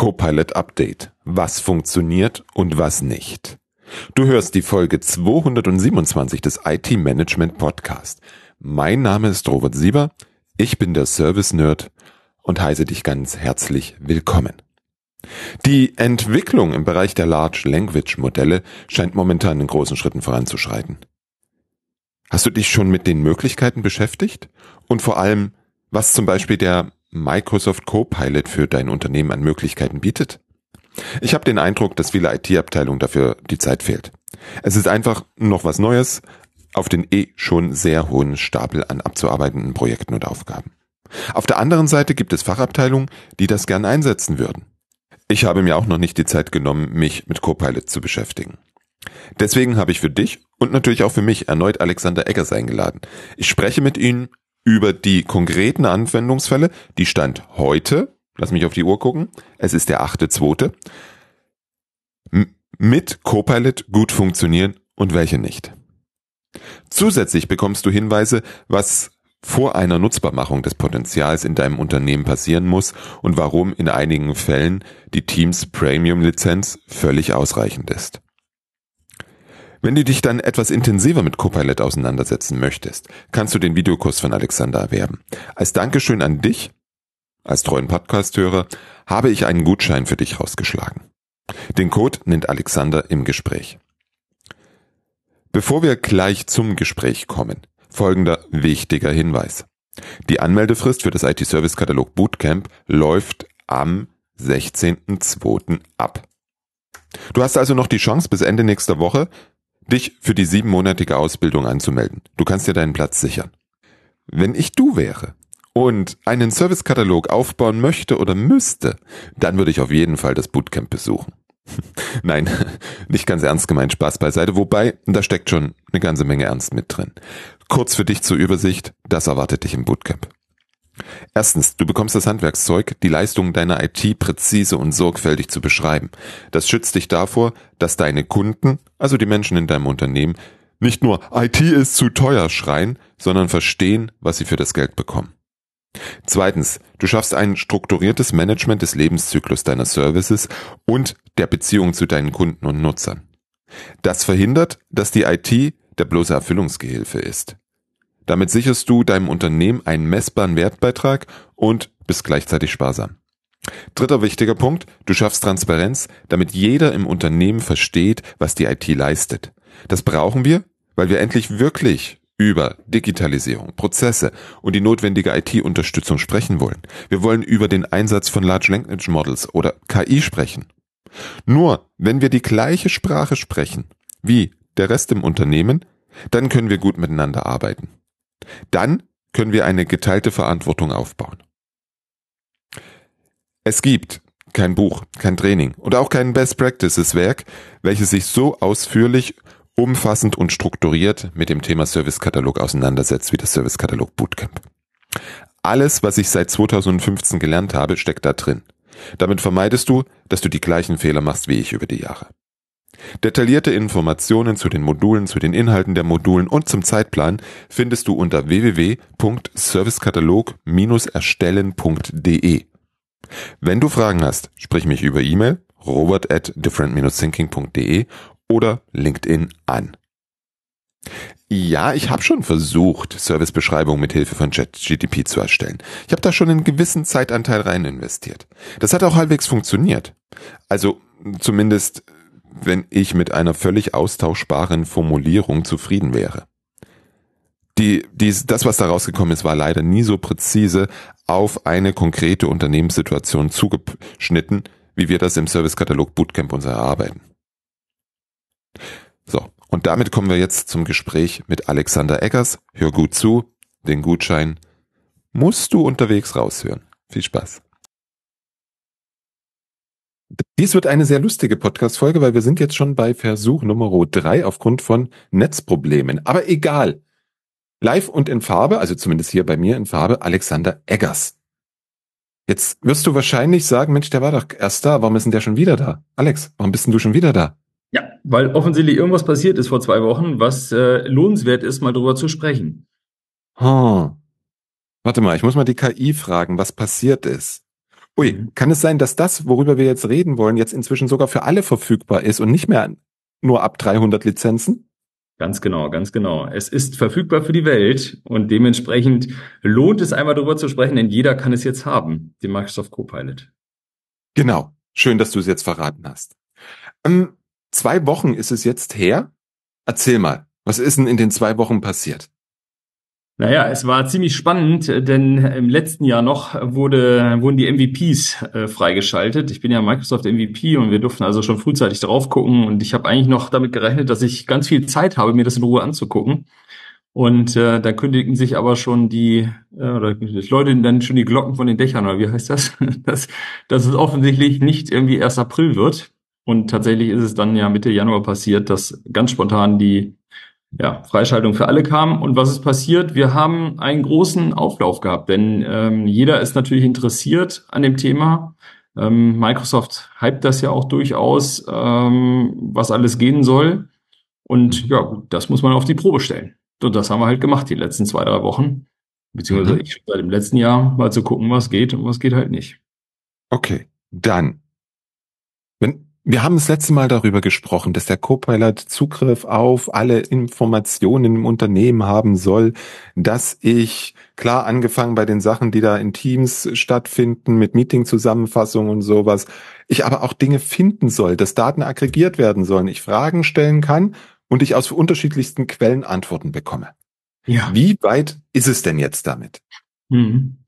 Copilot Update. Was funktioniert und was nicht. Du hörst die Folge 227 des IT Management Podcast. Mein Name ist Robert Sieber. Ich bin der Service Nerd und heiße dich ganz herzlich willkommen. Die Entwicklung im Bereich der Large Language Modelle scheint momentan in großen Schritten voranzuschreiten. Hast du dich schon mit den Möglichkeiten beschäftigt? Und vor allem, was zum Beispiel der Microsoft Copilot für dein Unternehmen an Möglichkeiten bietet? Ich habe den Eindruck, dass viele IT-Abteilungen dafür die Zeit fehlt. Es ist einfach noch was Neues auf den eh schon sehr hohen Stapel an abzuarbeitenden Projekten und Aufgaben. Auf der anderen Seite gibt es Fachabteilungen, die das gern einsetzen würden. Ich habe mir auch noch nicht die Zeit genommen, mich mit Copilot zu beschäftigen. Deswegen habe ich für dich und natürlich auch für mich erneut Alexander Eggers eingeladen. Ich spreche mit Ihnen über die konkreten Anwendungsfälle, die Stand heute, lass mich auf die Uhr gucken, es ist der 8.2., mit Copilot gut funktionieren und welche nicht. Zusätzlich bekommst du Hinweise, was vor einer Nutzbarmachung des Potenzials in deinem Unternehmen passieren muss und warum in einigen Fällen die Teams Premium Lizenz völlig ausreichend ist. Wenn du dich dann etwas intensiver mit Copilot auseinandersetzen möchtest, kannst du den Videokurs von Alexander erwerben. Als Dankeschön an dich, als treuen Podcast-Hörer, habe ich einen Gutschein für dich rausgeschlagen. Den Code nennt Alexander im Gespräch. Bevor wir gleich zum Gespräch kommen, folgender wichtiger Hinweis. Die Anmeldefrist für das IT-Service-Katalog Bootcamp läuft am 16.02. ab. Du hast also noch die Chance, bis Ende nächster Woche dich für die siebenmonatige Ausbildung anzumelden. Du kannst dir deinen Platz sichern. Wenn ich du wäre und einen Servicekatalog aufbauen möchte oder müsste, dann würde ich auf jeden Fall das Bootcamp besuchen. Nein, nicht ganz ernst gemeint, Spaß beiseite, wobei, da steckt schon eine ganze Menge Ernst mit drin. Kurz für dich zur Übersicht, das erwartet dich im Bootcamp. Erstens, du bekommst das Handwerkszeug, die Leistungen deiner IT präzise und sorgfältig zu beschreiben. Das schützt dich davor, dass deine Kunden, also die Menschen in deinem Unternehmen, nicht nur IT ist zu teuer schreien, sondern verstehen, was sie für das Geld bekommen. Zweitens, du schaffst ein strukturiertes Management des Lebenszyklus deiner Services und der Beziehung zu deinen Kunden und Nutzern. Das verhindert, dass die IT der bloße Erfüllungsgehilfe ist. Damit sicherst du deinem Unternehmen einen messbaren Wertbeitrag und bist gleichzeitig sparsam. Dritter wichtiger Punkt, du schaffst Transparenz, damit jeder im Unternehmen versteht, was die IT leistet. Das brauchen wir, weil wir endlich wirklich über Digitalisierung, Prozesse und die notwendige IT-Unterstützung sprechen wollen. Wir wollen über den Einsatz von Large Language Models oder KI sprechen. Nur wenn wir die gleiche Sprache sprechen wie der Rest im Unternehmen, dann können wir gut miteinander arbeiten. Dann können wir eine geteilte Verantwortung aufbauen. Es gibt kein Buch, kein Training und auch kein Best Practices Werk, welches sich so ausführlich, umfassend und strukturiert mit dem Thema Servicekatalog auseinandersetzt wie das Servicekatalog Bootcamp. Alles, was ich seit 2015 gelernt habe, steckt da drin. Damit vermeidest du, dass du die gleichen Fehler machst wie ich über die Jahre. Detaillierte Informationen zu den Modulen, zu den Inhalten der Modulen und zum Zeitplan findest du unter www.servicekatalog-erstellen.de. Wenn du Fragen hast, sprich mich über E-Mail robert at different-thinking.de oder LinkedIn an. Ja, ich habe schon versucht, Servicebeschreibungen mit Hilfe von ChatGTP zu erstellen. Ich habe da schon einen gewissen Zeitanteil rein investiert. Das hat auch halbwegs funktioniert. Also zumindest wenn ich mit einer völlig austauschbaren Formulierung zufrieden wäre. Die, die, das, was da rausgekommen ist, war leider nie so präzise auf eine konkrete Unternehmenssituation zugeschnitten, wie wir das im Servicekatalog Bootcamp uns erarbeiten. So, und damit kommen wir jetzt zum Gespräch mit Alexander Eggers. Hör gut zu, den Gutschein musst du unterwegs raushören. Viel Spaß. Dies wird eine sehr lustige Podcast-Folge, weil wir sind jetzt schon bei Versuch Nummer drei aufgrund von Netzproblemen. Aber egal. Live und in Farbe, also zumindest hier bei mir in Farbe, Alexander Eggers. Jetzt wirst du wahrscheinlich sagen, Mensch, der war doch erst da, warum ist denn der schon wieder da? Alex, warum bist denn du schon wieder da? Ja, weil offensichtlich irgendwas passiert ist vor zwei Wochen, was äh, lohnenswert ist, mal drüber zu sprechen. Hm. Warte mal, ich muss mal die KI fragen, was passiert ist. Ui, mhm. kann es sein, dass das, worüber wir jetzt reden wollen, jetzt inzwischen sogar für alle verfügbar ist und nicht mehr nur ab 300 Lizenzen? Ganz genau, ganz genau. Es ist verfügbar für die Welt und dementsprechend lohnt es einmal darüber zu sprechen, denn jeder kann es jetzt haben, den Microsoft Copilot. Genau. Schön, dass du es jetzt verraten hast. Ähm, zwei Wochen ist es jetzt her. Erzähl mal, was ist denn in den zwei Wochen passiert? Naja, es war ziemlich spannend, denn im letzten Jahr noch wurde, wurden die MVPs äh, freigeschaltet. Ich bin ja Microsoft MVP und wir durften also schon frühzeitig drauf gucken und ich habe eigentlich noch damit gerechnet, dass ich ganz viel Zeit habe, mir das in Ruhe anzugucken. Und äh, da kündigten sich aber schon die, äh, oder Leute dann schon die Glocken von den Dächern, oder wie heißt das? dass, dass es offensichtlich nicht irgendwie 1. April wird. Und tatsächlich ist es dann ja Mitte Januar passiert, dass ganz spontan die ja, Freischaltung für alle kam. Und was ist passiert? Wir haben einen großen Auflauf gehabt, denn ähm, jeder ist natürlich interessiert an dem Thema. Ähm, Microsoft hypt das ja auch durchaus, ähm, was alles gehen soll. Und ja, gut, das muss man auf die Probe stellen. Und das haben wir halt gemacht die letzten zwei, drei Wochen. Beziehungsweise mhm. ich seit dem letzten Jahr mal zu gucken, was geht und was geht halt nicht. Okay, dann. Wenn, wir haben das letzte Mal darüber gesprochen, dass der Copilot Zugriff auf alle Informationen im Unternehmen haben soll, dass ich, klar angefangen bei den Sachen, die da in Teams stattfinden, mit Meeting-Zusammenfassungen und sowas, ich aber auch Dinge finden soll, dass Daten aggregiert werden sollen, ich Fragen stellen kann und ich aus unterschiedlichsten Quellen Antworten bekomme. Ja. Wie weit ist es denn jetzt damit? Hm.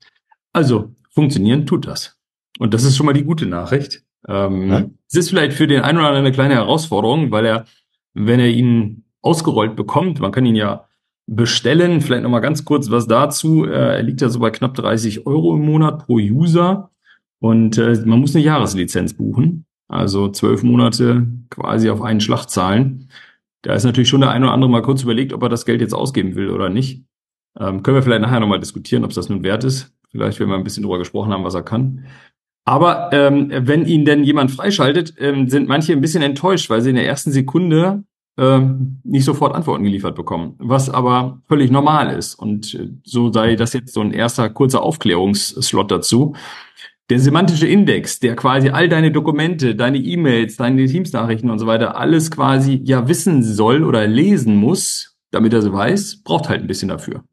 Also, funktionieren tut das. Und das ist schon mal die gute Nachricht. Ähm, ja? Es ist vielleicht für den einen oder anderen eine kleine Herausforderung, weil er, wenn er ihn ausgerollt bekommt, man kann ihn ja bestellen, vielleicht nochmal ganz kurz was dazu, äh, er liegt ja so bei knapp 30 Euro im Monat pro User und äh, man muss eine Jahreslizenz buchen, also zwölf Monate quasi auf einen Schlag zahlen. Da ist natürlich schon der eine oder andere mal kurz überlegt, ob er das Geld jetzt ausgeben will oder nicht. Ähm, können wir vielleicht nachher nochmal diskutieren, ob es das nun wert ist. Vielleicht, wenn wir ein bisschen drüber gesprochen haben, was er kann. Aber ähm, wenn ihn denn jemand freischaltet, ähm, sind manche ein bisschen enttäuscht, weil sie in der ersten Sekunde ähm, nicht sofort Antworten geliefert bekommen, was aber völlig normal ist. Und äh, so sei das jetzt so ein erster kurzer Aufklärungsslot dazu. Der semantische Index, der quasi all deine Dokumente, deine E-Mails, deine Teams-Nachrichten und so weiter, alles quasi ja wissen soll oder lesen muss, damit er sie weiß, braucht halt ein bisschen dafür.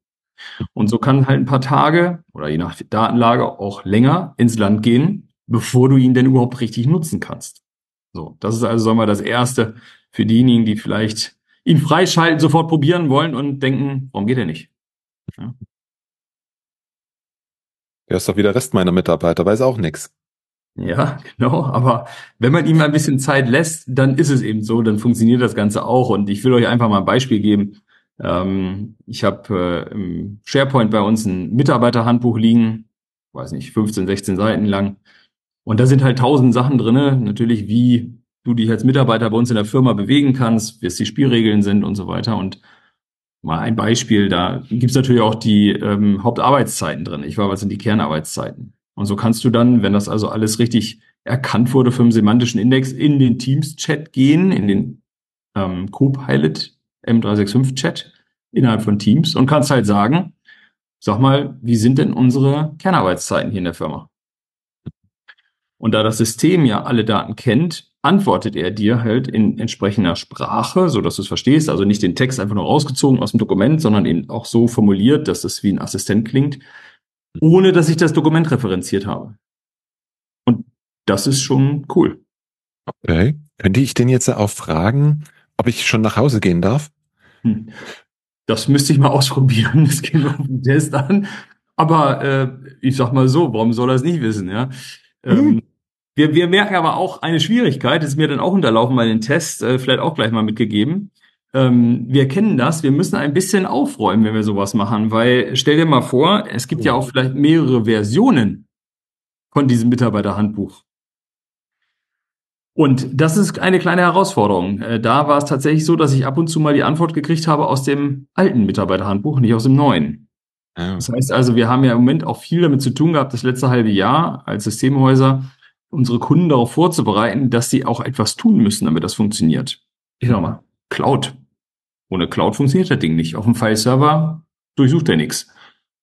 Und so kann halt ein paar Tage oder je nach Datenlage auch länger ins Land gehen, bevor du ihn denn überhaupt richtig nutzen kannst. So, das ist also, sagen wir, das Erste für diejenigen, die vielleicht ihn freischalten, sofort probieren wollen und denken, warum geht er nicht? Ja. Er ist doch wieder Rest meiner Mitarbeiter, weiß auch nichts. Ja, genau. Aber wenn man ihm ein bisschen Zeit lässt, dann ist es eben so, dann funktioniert das Ganze auch. Und ich will euch einfach mal ein Beispiel geben. Ähm, ich habe äh, im SharePoint bei uns ein Mitarbeiterhandbuch liegen, weiß nicht, 15, 16 Seiten lang. Und da sind halt tausend Sachen drinne, natürlich wie du dich als Mitarbeiter bei uns in der Firma bewegen kannst, wie es die Spielregeln sind und so weiter. Und mal ein Beispiel, da gibt's natürlich auch die ähm, Hauptarbeitszeiten drin. Ich war, was sind die Kernarbeitszeiten? Und so kannst du dann, wenn das also alles richtig erkannt wurde den semantischen Index, in den Teams-Chat gehen, in den ähm, Copilot M365-Chat innerhalb von Teams und kannst halt sagen, sag mal, wie sind denn unsere Kernarbeitszeiten hier in der Firma? Und da das System ja alle Daten kennt, antwortet er dir halt in entsprechender Sprache, so dass du es verstehst, also nicht den Text einfach nur rausgezogen aus dem Dokument, sondern eben auch so formuliert, dass es wie ein Assistent klingt, ohne dass ich das Dokument referenziert habe. Und das ist schon cool. Okay. Könnte ich denn jetzt auch fragen, ob ich schon nach Hause gehen darf? Hm. Das müsste ich mal ausprobieren. Das geht auf den Test an. Aber äh, ich sag mal so, warum soll er es nicht wissen, ja? Ähm, hm. wir, wir merken aber auch eine Schwierigkeit, das ist mir dann auch unterlaufen bei den Tests, äh, vielleicht auch gleich mal mitgegeben. Ähm, wir kennen das, wir müssen ein bisschen aufräumen, wenn wir sowas machen, weil stell dir mal vor, es gibt ja auch vielleicht mehrere Versionen von diesem Mitarbeiterhandbuch. Und das ist eine kleine Herausforderung. Äh, da war es tatsächlich so, dass ich ab und zu mal die Antwort gekriegt habe aus dem alten Mitarbeiterhandbuch, nicht aus dem neuen. Ja. Das heißt also, wir haben ja im Moment auch viel damit zu tun gehabt, das letzte halbe Jahr als Systemhäuser, unsere Kunden darauf vorzubereiten, dass sie auch etwas tun müssen, damit das funktioniert. Ich sag mal, Cloud. Ohne Cloud funktioniert das Ding nicht. Auf dem File-Server durchsucht er nichts.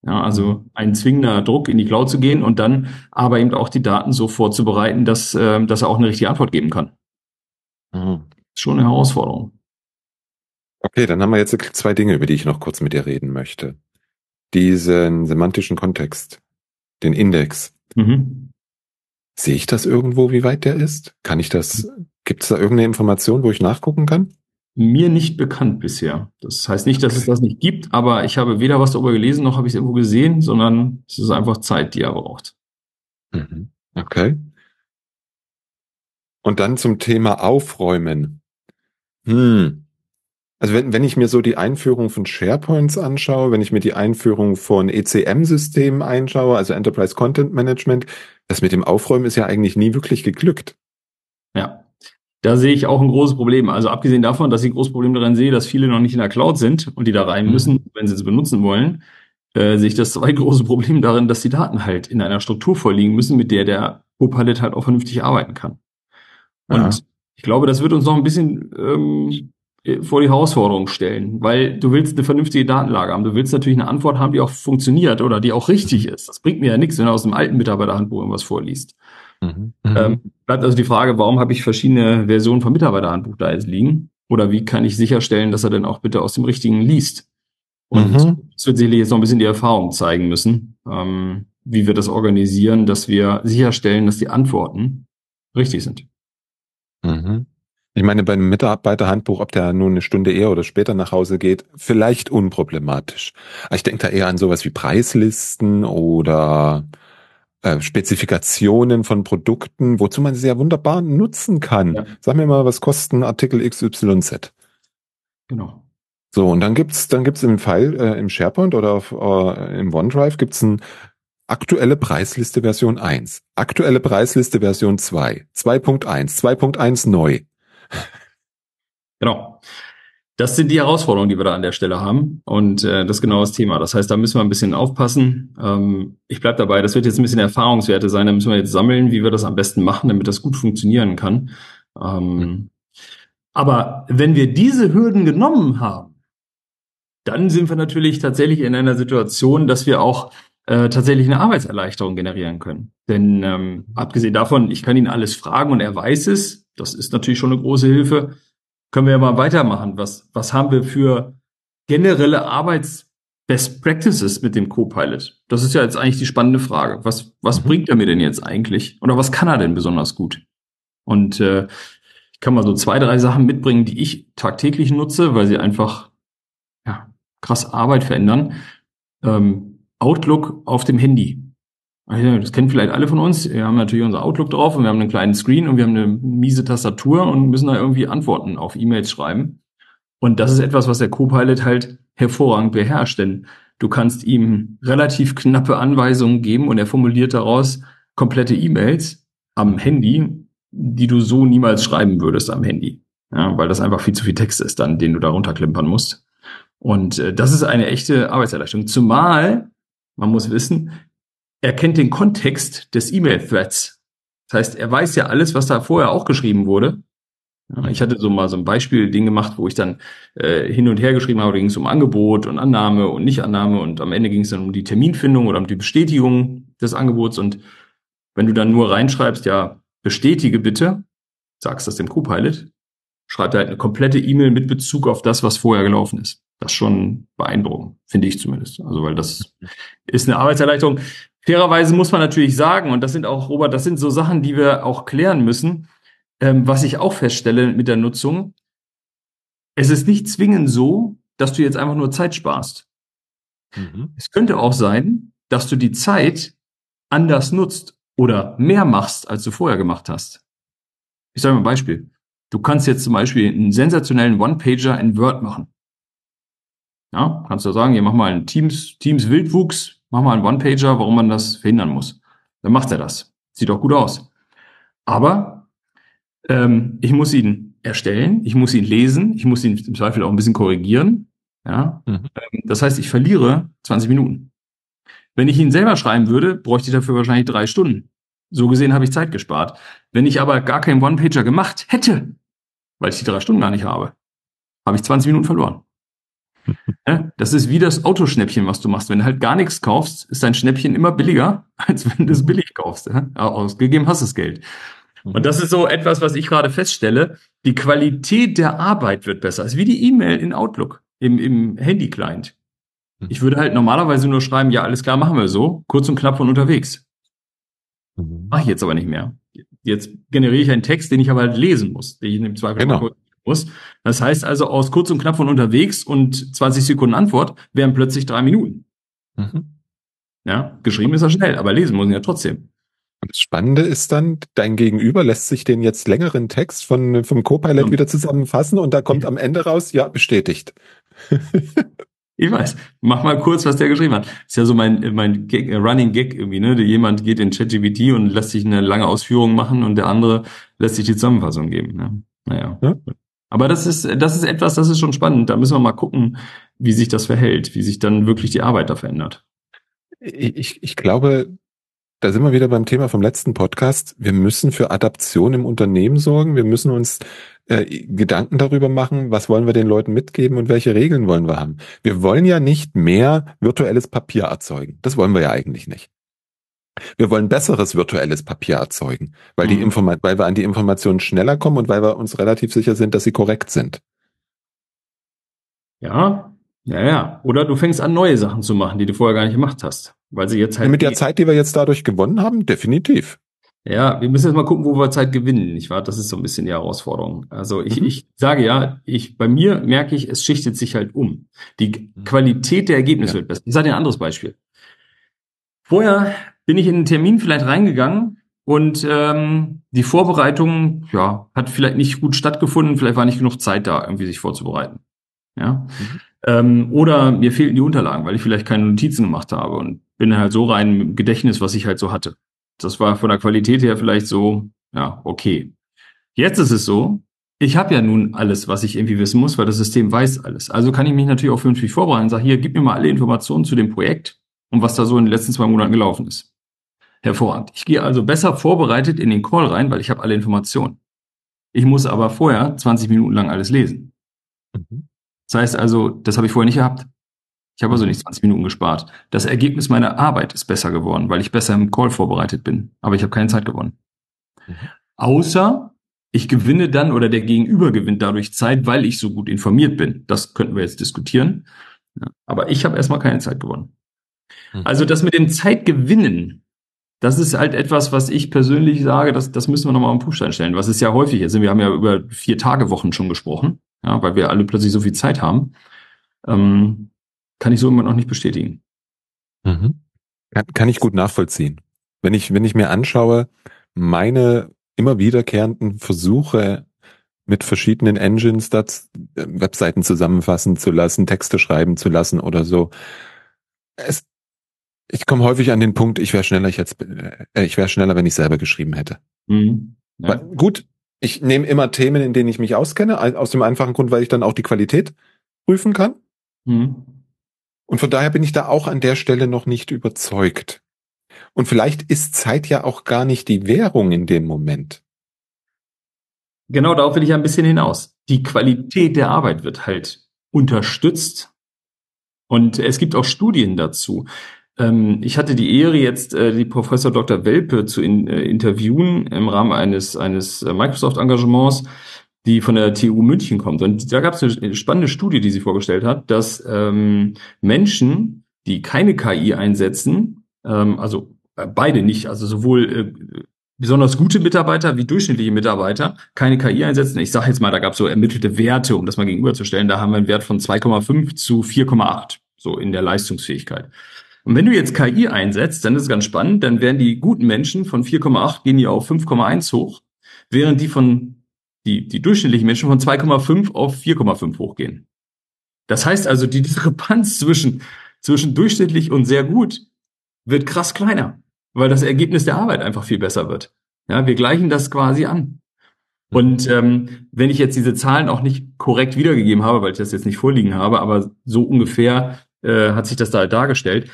Ja, also ein zwingender Druck, in die Cloud zu gehen und dann aber eben auch die Daten so vorzubereiten, dass, äh, dass er auch eine richtige Antwort geben kann. Mhm. Schon eine Herausforderung. Okay, dann haben wir jetzt zwei Dinge, über die ich noch kurz mit dir reden möchte. Diesen semantischen Kontext, den Index. Mhm. Sehe ich das irgendwo, wie weit der ist? Kann ich das, gibt es da irgendeine Information, wo ich nachgucken kann? Mir nicht bekannt bisher. Das heißt nicht, dass es das nicht gibt, aber ich habe weder was darüber gelesen, noch habe ich es irgendwo gesehen, sondern es ist einfach Zeit, die er braucht. Mhm. Okay. Und dann zum Thema Aufräumen. Hm. Also wenn, wenn ich mir so die Einführung von SharePoints anschaue, wenn ich mir die Einführung von ECM-Systemen einschaue, also Enterprise Content Management, das mit dem Aufräumen ist ja eigentlich nie wirklich geglückt. Ja, da sehe ich auch ein großes Problem. Also abgesehen davon, dass ich ein großes Problem daran sehe, dass viele noch nicht in der Cloud sind und die da rein mhm. müssen, wenn sie es benutzen wollen, äh, sehe ich das zwei große Problem darin, dass die Daten halt in einer Struktur vorliegen müssen, mit der der Copilot halt auch vernünftig arbeiten kann. Und ja. ich glaube, das wird uns noch ein bisschen ähm, vor die Herausforderung stellen, weil du willst eine vernünftige Datenlage haben. Du willst natürlich eine Antwort haben, die auch funktioniert oder die auch richtig ist. Das bringt mir ja nichts, wenn du aus dem alten Mitarbeiterhandbuch irgendwas vorliest. Mhm. Ähm, bleibt also die Frage, warum habe ich verschiedene Versionen vom Mitarbeiterhandbuch da jetzt liegen? Oder wie kann ich sicherstellen, dass er denn auch bitte aus dem richtigen liest? Und mhm. das wird sicherlich jetzt noch ein bisschen die Erfahrung zeigen müssen, ähm, wie wir das organisieren, dass wir sicherstellen, dass die Antworten richtig sind. Mhm. Ich meine, bei einem Mitarbeiterhandbuch, ob der nun eine Stunde eher oder später nach Hause geht, vielleicht unproblematisch. Ich denke da eher an sowas wie Preislisten oder äh, Spezifikationen von Produkten, wozu man sie ja wunderbar nutzen kann. Ja. Sag mir mal, was kosten Artikel XYZ? Genau. So, und dann gibt's, dann gibt's im File, äh, im SharePoint oder auf, äh, im OneDrive gibt's ein aktuelle Preisliste Version 1, aktuelle Preisliste Version 2, 2.1, 2.1 neu. Genau. Das sind die Herausforderungen, die wir da an der Stelle haben. Und äh, das ist genau das Thema. Das heißt, da müssen wir ein bisschen aufpassen. Ähm, ich bleib dabei, das wird jetzt ein bisschen Erfahrungswerte sein. Da müssen wir jetzt sammeln, wie wir das am besten machen, damit das gut funktionieren kann. Ähm, aber wenn wir diese Hürden genommen haben, dann sind wir natürlich tatsächlich in einer Situation, dass wir auch äh, tatsächlich eine Arbeitserleichterung generieren können. Denn ähm, abgesehen davon, ich kann ihn alles fragen und er weiß es. Das ist natürlich schon eine große Hilfe können wir ja mal weitermachen. Was, was haben wir für generelle Arbeits-Best Practices mit dem Copilot? Das ist ja jetzt eigentlich die spannende Frage. Was, was mhm. bringt er mir denn jetzt eigentlich? Oder was kann er denn besonders gut? Und äh, ich kann mal so zwei, drei Sachen mitbringen, die ich tagtäglich nutze, weil sie einfach ja, krass Arbeit verändern. Ähm, Outlook auf dem Handy. Also, das kennen vielleicht alle von uns. Wir haben natürlich unser Outlook drauf und wir haben einen kleinen Screen und wir haben eine miese Tastatur und müssen da irgendwie Antworten auf E-Mails schreiben. Und das ist etwas, was der Copilot halt hervorragend beherrscht, denn du kannst ihm relativ knappe Anweisungen geben und er formuliert daraus komplette E-Mails am Handy, die du so niemals schreiben würdest am Handy. Ja, weil das einfach viel zu viel Text ist dann, den du da runterklimpern musst. Und äh, das ist eine echte Arbeitserleichterung. Zumal, man muss wissen, er kennt den Kontext des E-Mail-Threads. Das heißt, er weiß ja alles, was da vorher auch geschrieben wurde. Ich hatte so mal so ein Beispiel-Ding gemacht, wo ich dann äh, hin und her geschrieben habe, da ging es um Angebot und Annahme und Nichtannahme und am Ende ging es dann um die Terminfindung oder um die Bestätigung des Angebots und wenn du dann nur reinschreibst, ja, bestätige bitte, sagst das dem Copilot, schreibt halt eine komplette E-Mail mit Bezug auf das, was vorher gelaufen ist. Das ist schon beeindruckend, finde ich zumindest. Also, weil das ist eine Arbeitserleichterung. Fairerweise muss man natürlich sagen, und das sind auch, Robert, das sind so Sachen, die wir auch klären müssen, ähm, was ich auch feststelle mit der Nutzung. Es ist nicht zwingend so, dass du jetzt einfach nur Zeit sparst. Mhm. Es könnte auch sein, dass du die Zeit anders nutzt oder mehr machst, als du vorher gemacht hast. Ich sage mal ein Beispiel. Du kannst jetzt zum Beispiel einen sensationellen One-Pager in Word machen. Ja, kannst du sagen, hier mach mal einen Teams, Teams Wildwuchs mach mal einen One-Pager, warum man das verhindern muss. Dann macht er das. Sieht auch gut aus. Aber ähm, ich muss ihn erstellen, ich muss ihn lesen, ich muss ihn im Zweifel auch ein bisschen korrigieren. Ja? Mhm. Ähm, das heißt, ich verliere 20 Minuten. Wenn ich ihn selber schreiben würde, bräuchte ich dafür wahrscheinlich drei Stunden. So gesehen habe ich Zeit gespart. Wenn ich aber gar keinen One-Pager gemacht hätte, weil ich die drei Stunden gar nicht habe, habe ich 20 Minuten verloren. Das ist wie das Autoschnäppchen, was du machst. Wenn du halt gar nichts kaufst, ist dein Schnäppchen immer billiger, als wenn du es billig kaufst. Ausgegeben hast du das Geld. Und das ist so etwas, was ich gerade feststelle. Die Qualität der Arbeit wird besser. Das ist wie die E-Mail in Outlook im, im Handy-Client. Mhm. Ich würde halt normalerweise nur schreiben, ja, alles klar, machen wir so, kurz und knapp von unterwegs. Mhm. Mache ich jetzt aber nicht mehr. Jetzt generiere ich einen Text, den ich aber halt lesen muss, den ich im Zweifel genau. Muss. Das heißt also, aus kurz und knapp von unterwegs und 20 Sekunden Antwort wären plötzlich drei Minuten. Mhm. Ja, geschrieben ist er schnell, aber lesen muss ich ja trotzdem. Und das Spannende ist dann, dein Gegenüber lässt sich den jetzt längeren Text von, vom Copilot ja. wieder zusammenfassen und da kommt am Ende raus, ja, bestätigt. Ich weiß. Mach mal kurz, was der geschrieben hat. Ist ja so mein, mein Gag, äh, Running Gag irgendwie, ne? Jemand geht in ChatGPT und lässt sich eine lange Ausführung machen und der andere lässt sich die Zusammenfassung geben. Ne? Naja. Ja? Aber das ist, das ist etwas, das ist schon spannend. Da müssen wir mal gucken, wie sich das verhält, wie sich dann wirklich die Arbeit da verändert. Ich, ich glaube, da sind wir wieder beim Thema vom letzten Podcast. Wir müssen für Adaption im Unternehmen sorgen. Wir müssen uns äh, Gedanken darüber machen, was wollen wir den Leuten mitgeben und welche Regeln wollen wir haben. Wir wollen ja nicht mehr virtuelles Papier erzeugen. Das wollen wir ja eigentlich nicht. Wir wollen besseres virtuelles Papier erzeugen, weil, mhm. die Informa weil wir an die Informationen schneller kommen und weil wir uns relativ sicher sind, dass sie korrekt sind. Ja, ja, ja. Oder du fängst an, neue Sachen zu machen, die du vorher gar nicht gemacht hast. Weil sie jetzt halt. Mit der Zeit, die wir jetzt dadurch gewonnen haben, definitiv. Ja, wir müssen jetzt mal gucken, wo wir Zeit gewinnen, nicht wahr? Das ist so ein bisschen die Herausforderung. Also ich, mhm. ich sage ja, ich, bei mir merke ich, es schichtet sich halt um. Die mhm. Qualität der Ergebnisse ja. wird besser. Ich sage dir ein anderes Beispiel. Vorher bin ich in einen Termin vielleicht reingegangen und ähm, die Vorbereitung, ja, hat vielleicht nicht gut stattgefunden, vielleicht war nicht genug Zeit da, irgendwie sich vorzubereiten. Ja. Mhm. Ähm, oder mir fehlten die Unterlagen, weil ich vielleicht keine Notizen gemacht habe und bin halt so rein im Gedächtnis, was ich halt so hatte. Das war von der Qualität her vielleicht so, ja, okay. Jetzt ist es so, ich habe ja nun alles, was ich irgendwie wissen muss, weil das System weiß alles. Also kann ich mich natürlich auch vernünftig vorbereiten und sage, hier, gib mir mal alle Informationen zu dem Projekt und was da so in den letzten zwei Monaten gelaufen ist. Hervorragend. Ich gehe also besser vorbereitet in den Call rein, weil ich habe alle Informationen. Ich muss aber vorher 20 Minuten lang alles lesen. Mhm. Das heißt also, das habe ich vorher nicht gehabt. Ich habe also nicht 20 Minuten gespart. Das Ergebnis meiner Arbeit ist besser geworden, weil ich besser im Call vorbereitet bin. Aber ich habe keine Zeit gewonnen. Mhm. Außer ich gewinne dann oder der Gegenüber gewinnt dadurch Zeit, weil ich so gut informiert bin. Das könnten wir jetzt diskutieren. Aber ich habe erstmal keine Zeit gewonnen. Mhm. Also das mit dem Zeitgewinnen, das ist halt etwas, was ich persönlich sage, das, das müssen wir nochmal am Prüfstein stellen. Was ist ja häufig ist. Wir haben ja über vier Tage Wochen schon gesprochen, ja, weil wir alle plötzlich so viel Zeit haben. Ähm, kann ich so immer noch nicht bestätigen. Mhm. Kann, kann ich gut nachvollziehen. Wenn ich, wenn ich mir anschaue, meine immer wiederkehrenden Versuche mit verschiedenen Engines das äh, Webseiten zusammenfassen zu lassen, Texte schreiben zu lassen oder so. Es, ich komme häufig an den Punkt, ich wäre schneller, ich äh, ich wäre schneller, wenn ich selber geschrieben hätte. Mhm. Ja. Gut, ich nehme immer Themen, in denen ich mich auskenne, aus dem einfachen Grund, weil ich dann auch die Qualität prüfen kann. Mhm. Und von daher bin ich da auch an der Stelle noch nicht überzeugt. Und vielleicht ist Zeit ja auch gar nicht die Währung in dem Moment. Genau, darauf will ich ein bisschen hinaus. Die Qualität der Arbeit wird halt unterstützt. Und es gibt auch Studien dazu. Ähm, ich hatte die Ehre, jetzt äh, die Professor Dr. Welpe zu äh, interviewen im Rahmen eines, eines äh, Microsoft-Engagements die von der TU München kommt. Und da gab es eine spannende Studie, die sie vorgestellt hat, dass ähm, Menschen, die keine KI einsetzen, ähm, also äh, beide nicht, also sowohl äh, besonders gute Mitarbeiter wie durchschnittliche Mitarbeiter keine KI einsetzen. Ich sage jetzt mal, da gab es so ermittelte Werte, um das mal gegenüberzustellen. Da haben wir einen Wert von 2,5 zu 4,8, so in der Leistungsfähigkeit. Und wenn du jetzt KI einsetzt, dann ist es ganz spannend, dann werden die guten Menschen von 4,8 gehen die auf 5,1 hoch, während die von die, die durchschnittlichen Menschen von 2,5 auf 4,5 hochgehen. Das heißt also, die Diskrepanz zwischen, zwischen durchschnittlich und sehr gut wird krass kleiner, weil das Ergebnis der Arbeit einfach viel besser wird. Ja, wir gleichen das quasi an. Und ähm, wenn ich jetzt diese Zahlen auch nicht korrekt wiedergegeben habe, weil ich das jetzt nicht vorliegen habe, aber so ungefähr äh, hat sich das da dargestellt,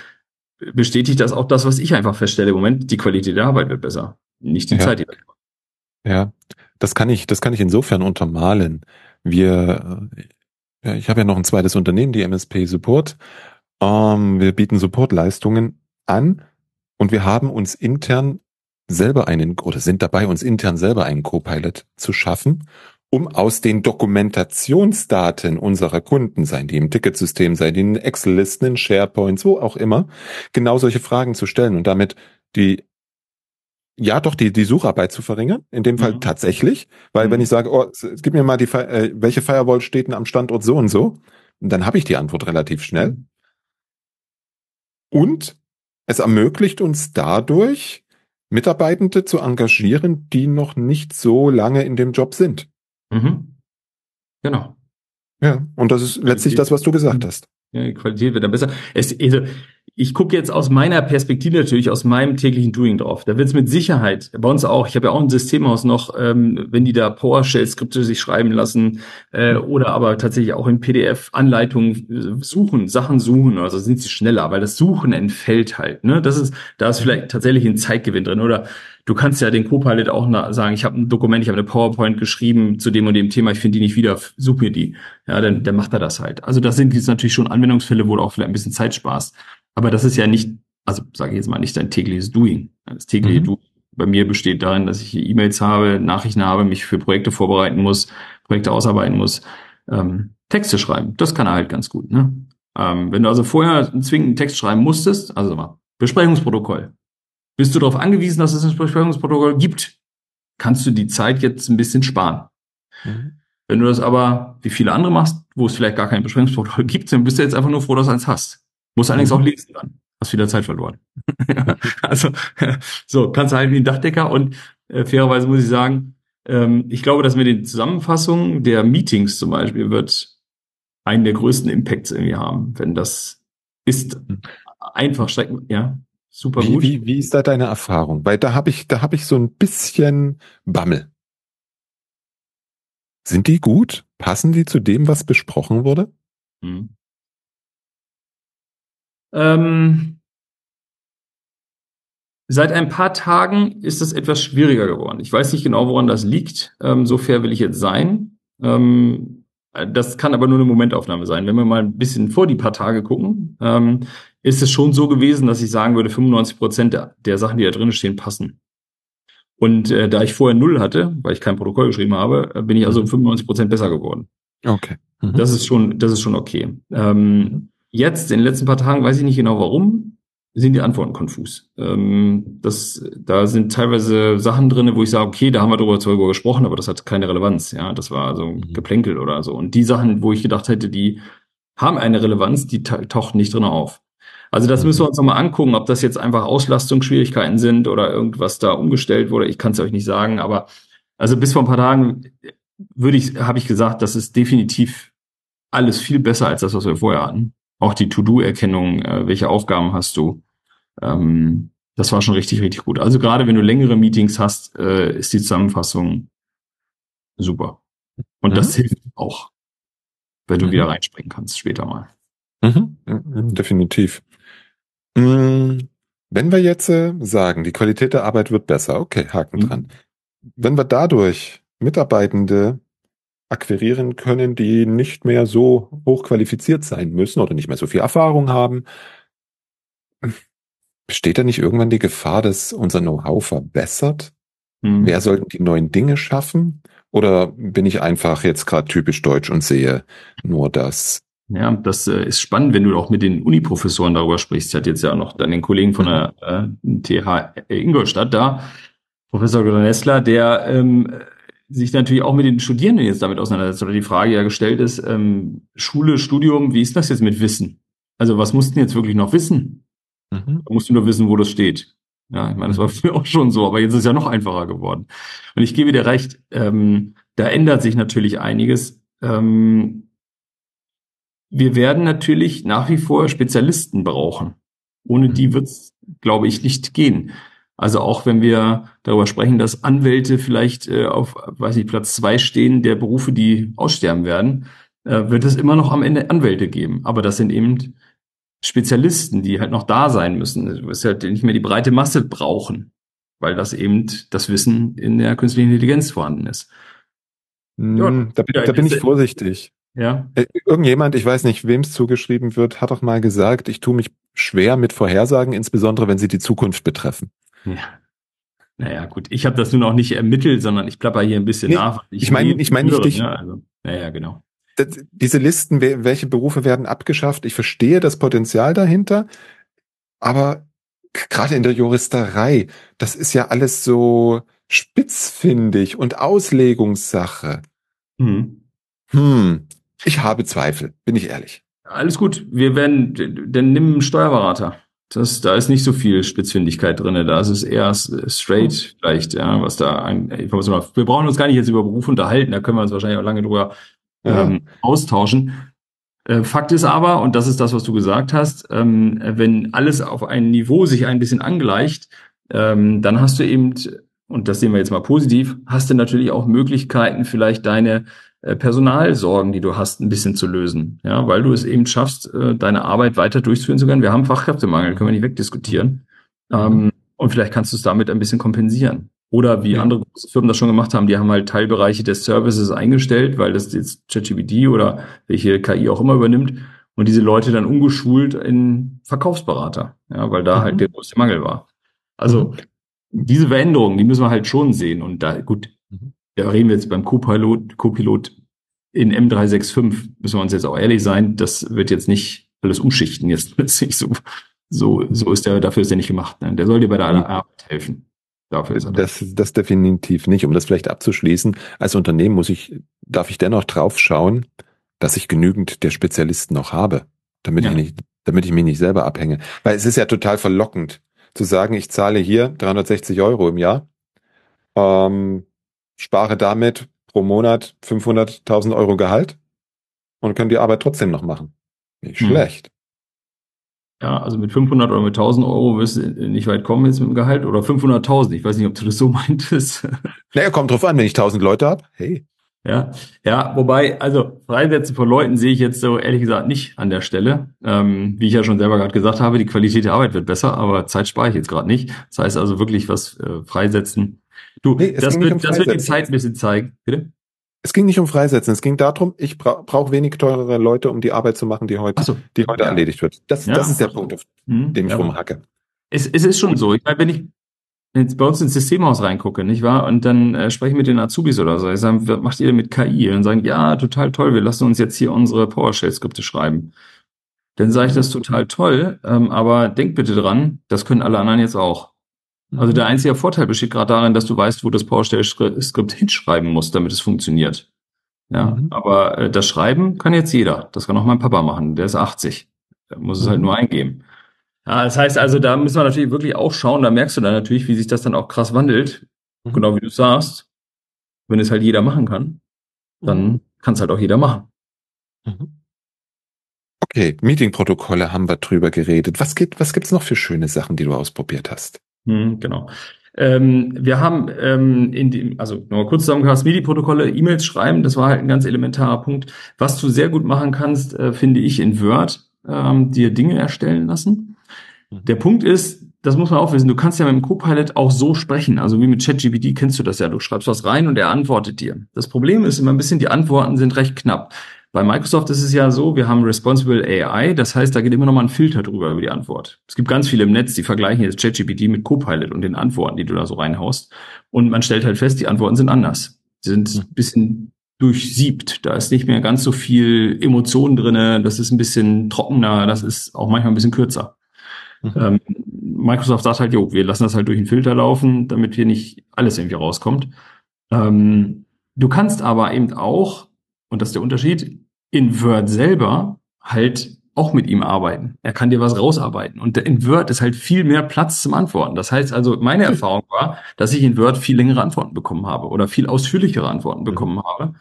bestätigt das auch das, was ich einfach feststelle im Moment, die Qualität der Arbeit wird besser, nicht die ja. Zeit, die wir Ja, das kann ich, das kann ich insofern untermalen. Wir, Ja, ich habe ja noch ein zweites Unternehmen, die MSP Support. Ähm, wir bieten Supportleistungen an und wir haben uns intern selber einen oder sind dabei, uns intern selber einen Copilot zu schaffen, um aus den Dokumentationsdaten unserer Kunden, seien die im Ticketsystem, seien die in Excel-Listen, in SharePoints, wo auch immer, genau solche Fragen zu stellen und damit die ja, doch, die, die Sucharbeit zu verringern, in dem Fall mhm. tatsächlich, weil mhm. wenn ich sage, oh, gib mir mal die, äh, welche Firewall steht denn am Standort so und so, dann habe ich die Antwort relativ schnell. Mhm. Und es ermöglicht uns dadurch, Mitarbeitende zu engagieren, die noch nicht so lange in dem Job sind. Mhm. Genau. Ja, und das ist letztlich das, was du gesagt hast. Ja, die Qualität wird dann besser. Es, also, ich gucke jetzt aus meiner Perspektive natürlich, aus meinem täglichen Doing drauf. Da wird es mit Sicherheit, bei uns auch, ich habe ja auch ein Systemhaus noch, ähm, wenn die da PowerShell-Skripte sich schreiben lassen äh, oder aber tatsächlich auch in PDF-Anleitungen äh, suchen, Sachen suchen, also sind sie schneller, weil das Suchen entfällt halt. Ne? Das ist, da ist vielleicht tatsächlich ein Zeitgewinn drin. Oder du kannst ja den Copilot auch sagen, ich habe ein Dokument, ich habe eine PowerPoint geschrieben zu dem und dem Thema, ich finde die nicht wieder, such mir die. Ja, dann, dann macht er das halt. Also das sind jetzt natürlich schon Anwendungsfälle, wo du auch vielleicht ein bisschen Zeit sparst. Aber das ist ja nicht, also sage ich jetzt mal nicht dein tägliches Doing. Das tägliche mhm. Doing bei mir besteht darin, dass ich E-Mails habe, Nachrichten habe, mich für Projekte vorbereiten muss, Projekte ausarbeiten muss, ähm, Texte schreiben. Das kann er halt ganz gut. Ne? Ähm, wenn du also vorher einen zwingenden Text schreiben musstest, also mal Besprechungsprotokoll, bist du darauf angewiesen, dass es ein Besprechungsprotokoll gibt, kannst du die Zeit jetzt ein bisschen sparen. Mhm. Wenn du das aber, wie viele andere machst, wo es vielleicht gar kein Besprechungsprotokoll gibt, dann bist du jetzt einfach nur froh, dass du eins hast. Muss allerdings mhm. auch lesen dann. Hast wieder Zeit verloren. also, so, kannst du halt wie ein Dachdecker und äh, fairerweise muss ich sagen, ähm, ich glaube, dass mit den Zusammenfassungen der Meetings zum Beispiel wird einen der größten Impacts irgendwie haben, wenn das ist mhm. einfach strecken, ja, super wie, gut. Wie, wie ist da deine Erfahrung? Weil da habe ich, da habe ich so ein bisschen Bammel. Sind die gut? Passen die zu dem, was besprochen wurde? Hm. Ähm, seit ein paar Tagen ist es etwas schwieriger geworden. Ich weiß nicht genau, woran das liegt. Ähm, so fair will ich jetzt sein. Ähm, das kann aber nur eine Momentaufnahme sein. Wenn wir mal ein bisschen vor die paar Tage gucken, ähm, ist es schon so gewesen, dass ich sagen würde, 95 Prozent der, der Sachen, die da drin stehen, passen. Und äh, da ich vorher null hatte, weil ich kein Protokoll geschrieben habe, äh, bin ich also um 95 Prozent besser geworden. Okay. Mhm. Das ist schon, das ist schon okay. Ähm, Jetzt, in den letzten paar Tagen, weiß ich nicht genau warum, sind die Antworten konfus. Ähm, das, da sind teilweise Sachen drinne, wo ich sage, okay, da haben wir darüber zwar gesprochen, aber das hat keine Relevanz. Ja, das war also mhm. Geplänkel oder so. Und die Sachen, wo ich gedacht hätte, die haben eine Relevanz, die tauchten nicht drin auf. Also das müssen wir uns nochmal angucken, ob das jetzt einfach Auslastungsschwierigkeiten sind oder irgendwas da umgestellt wurde. Ich kann es euch nicht sagen, aber also bis vor ein paar Tagen würde ich, habe ich gesagt, das ist definitiv alles viel besser als das, was wir vorher hatten auch die To-Do-Erkennung, äh, welche Aufgaben hast du. Ähm, das war schon richtig, richtig gut. Also gerade wenn du längere Meetings hast, äh, ist die Zusammenfassung super. Und mhm. das hilft auch, wenn du mhm. wieder reinspringen kannst später mal. Mhm. definitiv. Mm, wenn wir jetzt äh, sagen, die Qualität der Arbeit wird besser, okay, Haken mhm. dran. Wenn wir dadurch Mitarbeitende akquirieren können, die nicht mehr so hochqualifiziert sein müssen oder nicht mehr so viel Erfahrung haben. Besteht da nicht irgendwann die Gefahr, dass unser Know-how verbessert? Hm. Wer sollten die neuen Dinge schaffen? Oder bin ich einfach jetzt gerade typisch deutsch und sehe nur das? Ja, das äh, ist spannend, wenn du auch mit den Uni-Professoren darüber sprichst. Ich hatte jetzt ja noch dann den Kollegen von der äh, TH Ingolstadt da, Professor Gronessler, der ähm, sich natürlich auch mit den Studierenden jetzt damit auseinandersetzt oder die Frage ja gestellt ist, ähm, Schule, Studium, wie ist das jetzt mit Wissen? Also was mussten jetzt wirklich noch wissen? Mhm. Da musst du nur wissen, wo das steht. Ja, ich meine, das war früher auch schon so, aber jetzt ist es ja noch einfacher geworden. Und ich gebe dir recht, ähm, da ändert sich natürlich einiges. Ähm, wir werden natürlich nach wie vor Spezialisten brauchen. Ohne die mhm. wird es, glaube ich, nicht gehen. Also auch wenn wir darüber sprechen, dass Anwälte vielleicht äh, auf, weiß ich, Platz zwei stehen der Berufe, die aussterben werden, äh, wird es immer noch am Ende Anwälte geben. Aber das sind eben Spezialisten, die halt noch da sein müssen. Du wirst halt nicht mehr die breite Masse brauchen, weil das eben das Wissen in der künstlichen Intelligenz vorhanden ist. Hm, ja, da, bin, da bin ich vorsichtig. Ja. Äh, irgendjemand, ich weiß nicht, wem es zugeschrieben wird, hat doch mal gesagt, ich tue mich schwer mit Vorhersagen, insbesondere wenn sie die Zukunft betreffen. Ja. Naja, gut. Ich habe das nun auch nicht ermittelt, sondern ich plapper hier ein bisschen Nee, nach. ich meine- ich meine nicht dich. Ja, also, naja, genau. Das- Diese Listen, welche Berufe werden abgeschafft, ich verstehe das Potenzial dahinter, aber gerade in der Juristerei, das ist ja alles so spitzfindig und Auslegungssache. Hm. Hm, ich habe Zweifel, bin ich ehrlich. Alles gut. Wir werden, dann nimm einen Steuerberater. Das, da ist nicht so viel Spitzfindigkeit drinne. Da ist es eher straight vielleicht, ja, was da ein, Information hat. Wir brauchen uns gar nicht jetzt über Beruf unterhalten. Da können wir uns wahrscheinlich auch lange drüber Ja. ähm, austauschen. Äh, Fakt ist aber, und das ist das, was du gesagt hast, ähm, wenn alles auf ein Niveau sich ein bisschen angleicht, ähm, dann hast du eben, und das sehen wir jetzt mal positiv, hast du natürlich auch Möglichkeiten, vielleicht deine Personalsorgen, die du hast, ein bisschen zu lösen. Ja, weil du es eben schaffst, äh, deine Arbeit weiter durchzuführen zu können. Wir haben Fachkräftemangel, können wir nicht wegdiskutieren. Ähm, und vielleicht kannst du es damit ein bisschen kompensieren. Oder wie Ja. andere große Firmen das schon gemacht haben, die haben halt Teilbereiche des Services eingestellt, weil das jetzt ChatGPT oder welche KI auch immer übernimmt und diese Leute dann umgeschult in Verkaufsberater, ja, weil da Mhm. halt der größte Mangel war. Also diese Veränderungen, die müssen wir halt schon sehen und da gut, Mhm. Da reden wir jetzt beim Copilot, Copilot in M365, müssen wir uns jetzt auch ehrlich sein, das wird jetzt nicht alles umschichten jetzt plötzlich so so so ist der dafür ist er nicht gemacht, ne? Der soll dir bei der. Arbeit helfen. Dafür ist er da. Das, das definitiv nicht. Um das vielleicht abzuschließen, als Unternehmen muss ich, darf ich dennoch drauf schauen, dass ich genügend der Spezialisten noch habe, damit Ja. ich nicht, damit ich mich nicht selber abhänge. Weil es ist ja total verlockend zu sagen, ich zahle hier 360 Euro im Jahr, ähm, spare damit pro Monat 500.000 Euro Gehalt und kann die Arbeit trotzdem noch machen. Nicht Hm. schlecht. Ja, also mit 500 oder mit 1000 Euro wirst du nicht weit kommen jetzt mit dem Gehalt oder 500.000. Ich weiß nicht, ob du das so meintest. Naja, kommt drauf an, wenn ich 1000 Leute habe, hey. Ja, ja, wobei, also Freisätze von Leuten sehe ich jetzt so ehrlich gesagt nicht an der Stelle. Ähm, wie ich ja schon selber gerade gesagt habe, die Qualität der Arbeit wird besser, aber Zeit spare ich jetzt gerade nicht. Das heißt also wirklich was äh, freisetzen. Du, Nee, es das, ging nicht wird, um das wird die. Zeit ein bisschen zeigen. Bitte? Es ging nicht um Freisetzen, es ging darum, ich bra brauche wenig teurere Leute, um die Arbeit zu machen, die heute, Achso. die heute Ja. erledigt wird. Das, Ja. das ist der Punkt, auf Hm, dem ich ja. rumhacke. Es, es ist schon so. Ich meine, wenn ich jetzt bei uns ins Systemhaus reingucke, nicht wahr? Und dann äh, spreche ich mit den Azubis oder so. Ich sage, was macht ihr denn mit KI? Und sagen, ja, total toll, wir lassen uns jetzt hier unsere PowerShell-Skripte schreiben. Dann sage ich, das ist total toll, ähm, aber denk bitte dran, das können alle anderen jetzt auch. Also der einzige Vorteil besteht gerade darin, dass du weißt, wo das PowerShell-Skript hinschreiben muss, damit es funktioniert. Ja, Mhm. aber äh, das Schreiben kann jetzt jeder. Das kann auch mein Papa machen. Der ist 80. Der muss es halt Mhm. nur eingeben. Ja, das heißt also, da müssen wir natürlich wirklich auch schauen. Da merkst du dann natürlich, wie sich das dann auch krass wandelt. Mhm. Genau wie du sagst. Wenn es halt jeder machen kann, dann kann es halt auch jeder machen. Mhm. Okay, Meetingprotokolle haben wir drüber geredet. Was gibt, was gibt's noch für schöne Sachen, die du ausprobiert hast? Hm, genau. Ähm, wir haben ähm, in dem, also nochmal kurz zusammengefasst, MIDI-Protokolle, E-Mails schreiben, das war halt ein ganz elementarer Punkt. Was du sehr gut machen kannst, äh, finde ich in Word, ähm, dir Dinge erstellen lassen. Der Punkt ist, das muss man auch wissen, du kannst ja mit dem Copilot auch so sprechen. Also wie mit ChatGPT kennst du das ja. Du schreibst was rein und er antwortet dir. Das Problem ist immer ein bisschen, die Antworten sind recht knapp. Bei Microsoft ist es ja so, wir haben Responsible AI, das heißt, da geht immer noch mal ein Filter drüber über die Antwort. Es gibt ganz viele im Netz, die vergleichen jetzt ChatGPT mit Copilot und den Antworten, die du da so reinhaust. Und man stellt halt fest, die Antworten sind anders. Die sind ein bisschen durchsiebt. Da ist nicht mehr ganz so viel Emotion drinne. Das ist ein bisschen trockener. Das ist auch manchmal ein bisschen kürzer. Mhm. Microsoft sagt halt, jo, wir lassen das halt durch den Filter laufen, damit hier nicht alles irgendwie rauskommt. Ähm, du kannst aber eben auch, und das ist der Unterschied, in Word selber halt auch mit ihm arbeiten. Er kann dir was rausarbeiten. Und in Word ist halt viel mehr Platz zum Antworten. Das heißt also, meine Erfahrung war, dass ich in Word viel längere Antworten bekommen habe oder viel ausführlichere Antworten bekommen habe,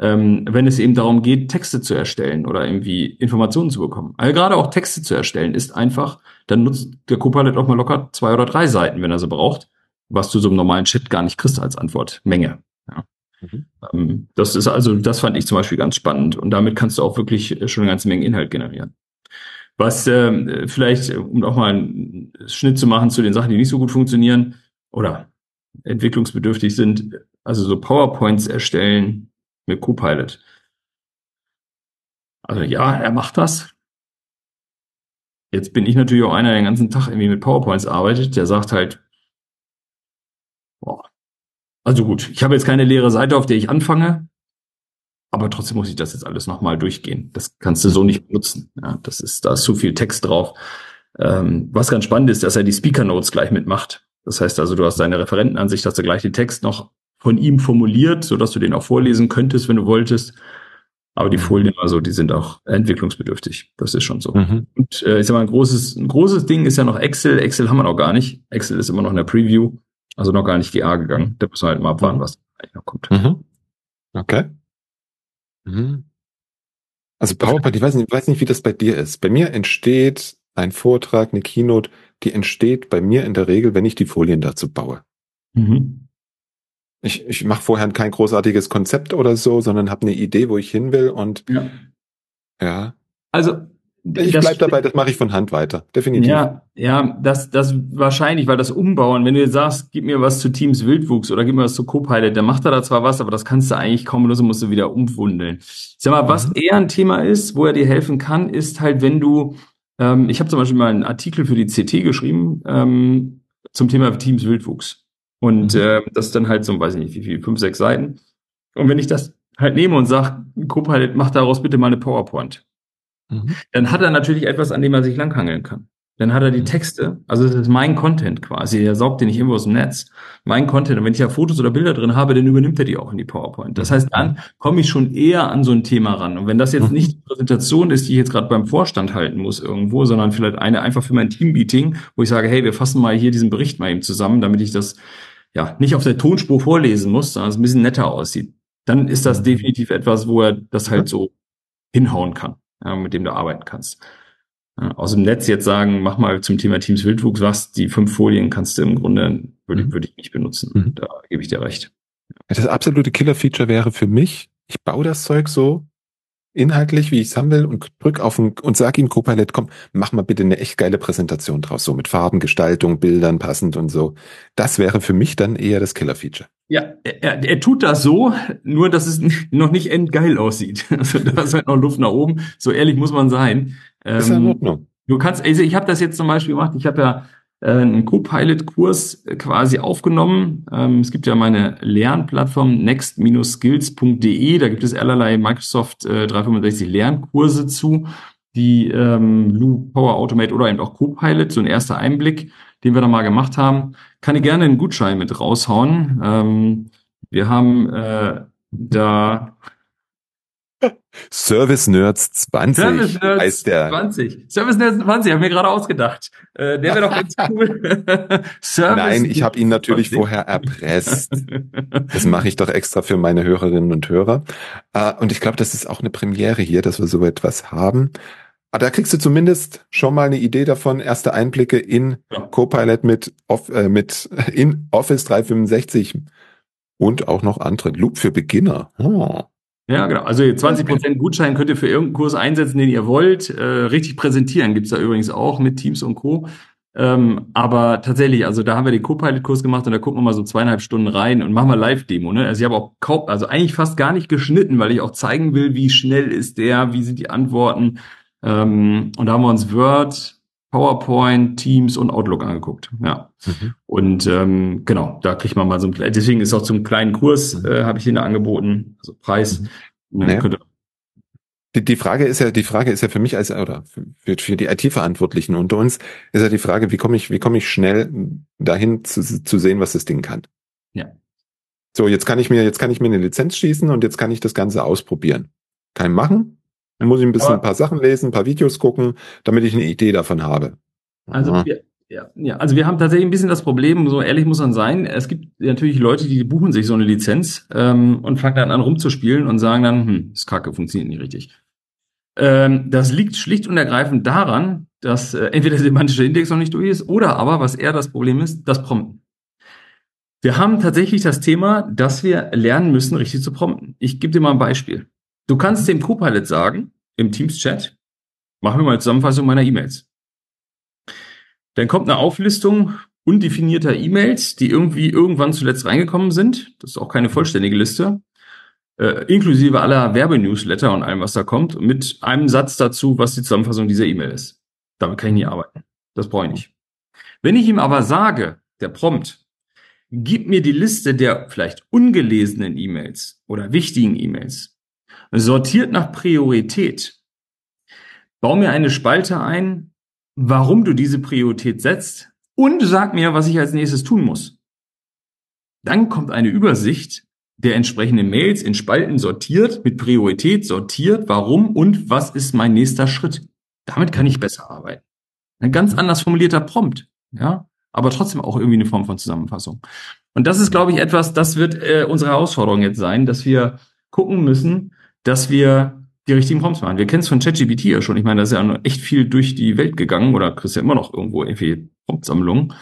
ähm, wenn es eben darum geht, Texte zu erstellen oder irgendwie Informationen zu bekommen. Also gerade auch Texte zu erstellen ist einfach, dann nutzt der Copilot auch mal locker zwei oder drei Seiten, wenn er sie braucht, was du so im normalen Chat gar nicht kriegst als Antwortmenge. Mhm. Ähm, das ist also, das fand ich zum Beispiel ganz spannend und damit kannst du auch wirklich schon eine ganze Menge Inhalt generieren. Was ähm, vielleicht, um auch mal einen Schnitt zu machen zu den Sachen, die nicht so gut funktionieren oder entwicklungsbedürftig sind, also so PowerPoints erstellen mit Copilot. Also ja, er macht das. Jetzt bin ich natürlich auch einer, der den ganzen Tag irgendwie mit PowerPoints arbeitet, der sagt halt, also gut, ich habe jetzt keine leere Seite, auf der ich anfange, aber trotzdem muss ich das jetzt alles nochmal durchgehen. Das kannst du so nicht benutzen. Ja, das ist, da ist zu viel Text drauf. Ähm, was ganz spannend ist, dass er die Speaker Notes gleich mitmacht. Das heißt also, du hast deine Referentenansicht, hast du gleich den Text noch von ihm formuliert, so dass du den auch vorlesen könntest, wenn du wolltest. Aber die mhm. Folien, also die sind auch entwicklungsbedürftig. Das ist schon so. Mhm. Und äh, ich sag mal, ein großes, ein großes Ding ist ja noch Excel. Excel haben wir noch gar nicht. Excel ist immer noch in der Preview, also noch gar nicht GA gegangen. Da müssen wir halt mal abwarten, was noch kommt. Mhm. Okay. Mhm. Also PowerPoint, ich weiß nicht, ich weiß nicht, wie das bei dir ist. Bei mir entsteht ein Vortrag, eine Keynote, die entsteht bei mir in der Regel, wenn ich die Folien dazu baue. Mhm. Ich, ich mache vorher kein großartiges Konzept oder so, sondern habe eine Idee, wo ich hin will und ja. ja. Also ich bleib dabei, das mache ich von Hand weiter, definitiv. Ja, ja, das, das wahrscheinlich, weil das Umbauen, wenn du jetzt sagst, gib mir was zu Teams Wildwuchs oder gib mir was zu Copilot, dann macht er da zwar was, aber das kannst du eigentlich kaum lösen, musst du wieder umwundeln. Sag mal, was mhm. eher ein Thema ist, wo er dir helfen kann, ist halt, wenn du, ähm, ich habe zum Beispiel mal einen Artikel für die CT geschrieben ähm, zum Thema Teams Wildwuchs. Und mhm. äh, das ist dann halt so, weiß ich nicht, wie viel, fünf, sechs Seiten. Und wenn ich das halt nehme und sage, Copilot, mach daraus bitte mal eine PowerPoint Mhm. Dann hat er natürlich etwas, an dem er sich langhangeln kann. Dann hat er die mhm. Texte, also das ist mein Content quasi, er saugt den nicht irgendwo aus dem Netz. Mein Content, und wenn ich ja Fotos oder Bilder drin habe, dann übernimmt er die auch in die PowerPoint. Das heißt, dann komme ich schon eher an so ein Thema ran. Und wenn das jetzt mhm. nicht die Präsentation ist, die ich jetzt gerade beim Vorstand halten muss irgendwo, sondern vielleicht eine einfach für mein Teammeeting, wo ich sage, hey, wir fassen mal hier diesen Bericht mal eben zusammen, damit ich das ja nicht auf der Tonspur vorlesen muss, sondern es ein bisschen netter aussieht, dann ist das definitiv etwas, wo er das halt so hinhauen kann ja, mit dem du arbeiten kannst. Ja, aus dem Netz jetzt sagen, mach mal zum Thema Teams Wildwuchs was, die fünf Folien kannst du im Grunde, würde, mhm. würde ich nicht benutzen. Mhm. Da gebe ich dir recht. Das absolute Killer-Feature wäre für mich, ich baue das Zeug so, inhaltlich, wie ich es haben will, und drück auf ein, und sag ihm Copilot, komm, mach mal bitte eine echt geile Präsentation draus, so mit Farben, Gestaltung, Bildern passend und so. Das wäre für mich dann eher das Killer-Feature. Ja, er, er tut das so, nur dass es noch nicht endgeil aussieht. Also da ist halt noch Luft nach oben. So ehrlich muss man sein. ist ja in ähm, Ordnung. Du kannst, also ich habe das jetzt zum Beispiel gemacht. Ich habe ja äh, einen Co-Pilot-Kurs quasi aufgenommen. Ähm, es gibt ja meine Lernplattform next-skills.de. Da gibt es allerlei Microsoft äh, 365 Lernkurse zu, die ähm, Loop, Power Automate oder eben auch Copilot, so ein erster Einblick den wir da mal gemacht haben, kann ich gerne einen Gutschein mit raushauen. Ähm, wir haben äh, da Service Nerds 20 Service Nerds heißt der. 20. Service Nerds 20, haben wir gerade ausgedacht. Äh, der wäre doch ganz cool. Service Nein, ich habe ihn natürlich 20. vorher erpresst. Das mache ich doch extra für meine Hörerinnen und Hörer. Äh, und ich glaube, das ist auch eine Premiere hier, dass wir so etwas haben. Aber ah, da kriegst du zumindest schon mal eine Idee davon, erste Einblicke in ja. Copilot mit, äh, mit in Office 365 und auch noch andere. Loop für Beginner. Oh. Ja, genau. Also 20% Gutschein könnt ihr für irgendeinen Kurs einsetzen, den ihr wollt. Äh, richtig präsentieren gibt's da übrigens auch mit Teams und Co. Ähm, aber tatsächlich, also da haben wir den Copilot-Kurs gemacht und da gucken wir mal so zweieinhalb Stunden rein und machen wir Live-Demo. Ne? Also ich habe auch kaum, also eigentlich fast gar nicht geschnitten, weil ich auch zeigen will, wie schnell ist der, wie sind die Antworten. Ähm, und da haben wir uns Word, PowerPoint, Teams und Outlook angeguckt. Ja. Mhm. Und ähm, genau, da kriegt man mal so ein deswegen ist auch zum kleinen Kurs, mhm. äh, habe ich den da angeboten, also Preis. Mhm. Naja. Die, die Frage ist ja, die Frage ist ja für mich als oder für, für die IT-Verantwortlichen unter uns ist ja die Frage, wie komme ich, wie komme ich schnell dahin zu, zu sehen, was das Ding kann. Ja. So, jetzt kann ich mir, jetzt kann ich mir eine Lizenz schießen und jetzt kann ich das Ganze ausprobieren. Kann ich machen? Dann muss ich ein bisschen ein paar Sachen lesen, ein paar Videos gucken, damit ich eine Idee davon habe. Also wir, ja, ja, also wir haben tatsächlich ein bisschen das Problem, so ehrlich muss man sein, es gibt natürlich Leute, die buchen sich so eine Lizenz ähm, und fangen dann an rumzuspielen und sagen dann, hm, das Kacke, funktioniert nicht richtig. Ähm, das liegt schlicht und ergreifend daran, dass äh, entweder der semantische Index noch nicht durch ist oder aber, was eher das Problem ist, das Prompten. Wir haben tatsächlich das Thema, dass wir lernen müssen, richtig zu prompten. Ich gebe dir mal ein Beispiel. Du kannst dem Copilot sagen, im Teams-Chat, machen wir mal eine Zusammenfassung meiner E-Mails. Dann kommt eine Auflistung undefinierter E-Mails, die irgendwie irgendwann zuletzt reingekommen sind. Das ist auch keine vollständige Liste. äh, inklusive aller Werbenewsletter und allem, was da kommt, mit einem Satz dazu, was die Zusammenfassung dieser E-Mail ist. Damit kann ich nie arbeiten. Das brauche ich nicht. Wenn ich ihm aber sage, der Prompt, gib mir die Liste der vielleicht ungelesenen E-Mails oder wichtigen E-Mails, sortiert nach Priorität, bau mir eine Spalte ein, warum du diese Priorität setzt und sag mir, was ich als nächstes tun muss. Dann kommt eine Übersicht der entsprechenden Mails in Spalten sortiert, mit Priorität sortiert, warum und was ist mein nächster Schritt. Damit kann ich besser arbeiten. Ein ganz anders formulierter Prompt, ja, aber trotzdem auch irgendwie eine Form von Zusammenfassung. Und das ist, glaube ich, etwas, das wird äh, unsere Herausforderung jetzt sein, dass wir gucken müssen, dass wir die richtigen Prompts machen. Wir kennen es von ChatGPT ja schon. Ich meine, da ist ja echt viel durch die Welt gegangen oder kriegst ja immer noch irgendwo irgendwie Promptsammlungen.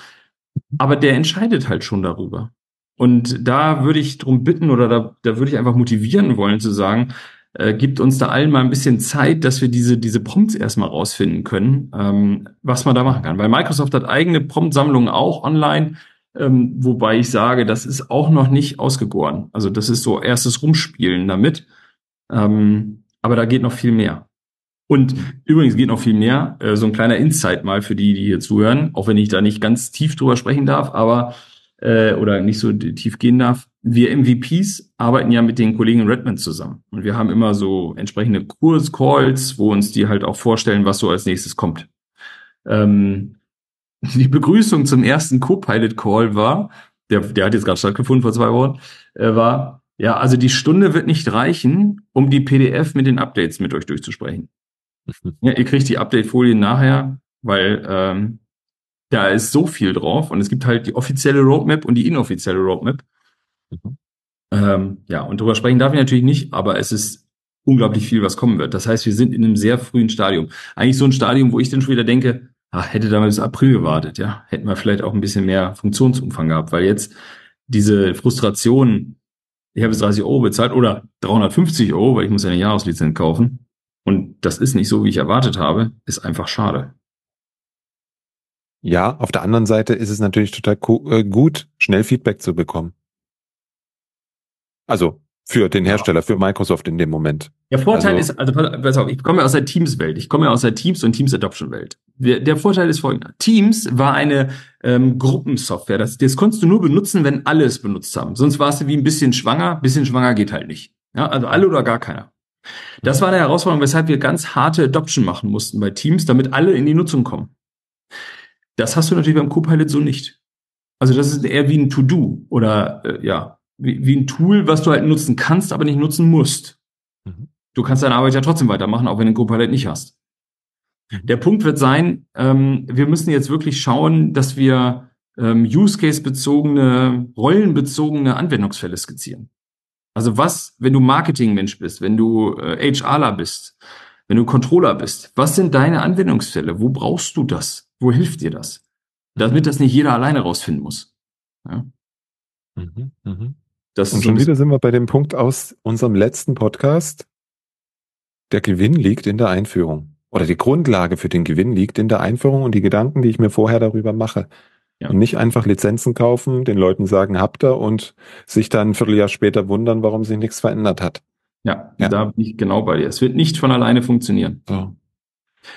Aber der entscheidet halt schon darüber. Und da würde ich drum bitten oder da, da würde ich einfach motivieren wollen zu sagen, äh, gibt uns da allen mal ein bisschen Zeit, dass wir diese, diese Prompts erstmal rausfinden können, ähm, was man da machen kann. Weil Microsoft hat eigene Prompt-Sammlungen auch online, ähm, wobei ich sage, das ist auch noch nicht ausgegoren. Also das ist so erstes Rumspielen damit. Ähm, aber da geht noch viel mehr. Und übrigens geht noch viel mehr, äh, so ein kleiner Insight mal für die, die hier zuhören, auch wenn ich da nicht ganz tief drüber sprechen darf, aber äh, oder nicht so tief gehen darf. Wir MVPs arbeiten ja mit den Kollegen in Redmond zusammen. Und wir haben immer so entsprechende Kurs-Calls, wo uns die halt auch vorstellen, was so als nächstes kommt. Ähm, die Begrüßung zum ersten Co-Pilot-Call war, der, der hat jetzt gerade stattgefunden vor zwei Wochen, äh, war, ja, also die Stunde wird nicht reichen, um die PDF mit den Updates mit euch durchzusprechen. ja, ihr kriegt die Update-Folien nachher, weil ähm, da ist so viel drauf und es gibt halt die offizielle Roadmap und die inoffizielle Roadmap. Mhm. Ähm, ja, und darüber sprechen darf ich natürlich nicht, aber es ist unglaublich viel, was kommen wird. Das heißt, wir sind in einem sehr frühen Stadium. Eigentlich so ein Stadium, wo ich dann schon wieder denke, ach, hätte damals April gewartet, ja, hätten wir vielleicht auch ein bisschen mehr Funktionsumfang gehabt, weil jetzt diese Frustration, ich habe jetzt 30 Euro bezahlt oder 350 Euro, weil ich muss ja eine Jahreslizenz kaufen und das ist nicht so, wie ich erwartet habe, ist einfach schade. Ja, auf der anderen Seite ist es natürlich total äh, gut, schnell Feedback zu bekommen. Also für den Hersteller, für Microsoft in dem Moment. Der Vorteil also, ist, also pass auf, ich komme aus der Teams-Welt, ich komme aus der Teams- und Teams-Adoption-Welt. Der, der, Vorteil ist folgender. Teams war eine ähm, Gruppensoftware. Das, das konntest du nur benutzen, wenn alle es benutzt haben. Sonst warst du wie ein bisschen schwanger. Bisschen schwanger geht halt nicht. Ja, also alle oder gar keiner. Das war eine Herausforderung, weshalb wir ganz harte Adoption machen mussten bei Teams, damit alle in die Nutzung kommen. Das hast du natürlich beim Copilot so nicht. Also das ist eher wie ein To-Do oder äh, ja, wie, wie ein Tool, was du halt nutzen kannst, aber nicht nutzen musst. Mhm. Du kannst deine Arbeit ja trotzdem weitermachen, auch wenn du einen Copilot nicht hast. Mhm. Der Punkt wird sein, ähm, wir müssen jetzt wirklich schauen, dass wir ähm, Use-Case-bezogene, rollenbezogene Anwendungsfälle skizzieren. Also was, wenn du Marketing-Mensch bist, wenn du äh, HRler bist, wenn du Controller bist, was sind deine Anwendungsfälle? Wo brauchst du das? Wo hilft dir das? Damit das nicht jeder alleine rausfinden muss. Ja? Mhm, mh. Das Und schon wieder sind wir bei dem Punkt aus unserem letzten Podcast. Der Gewinn liegt in der Einführung. Oder die Grundlage für den Gewinn liegt in der Einführung und die Gedanken, die ich mir vorher darüber mache. Ja. Und nicht einfach Lizenzen kaufen, den Leuten sagen, habt ihr und sich dann ein Vierteljahr später wundern, warum sich nichts verändert hat. Ja, ja. da bin ich genau bei dir. Es wird nicht von alleine funktionieren. So.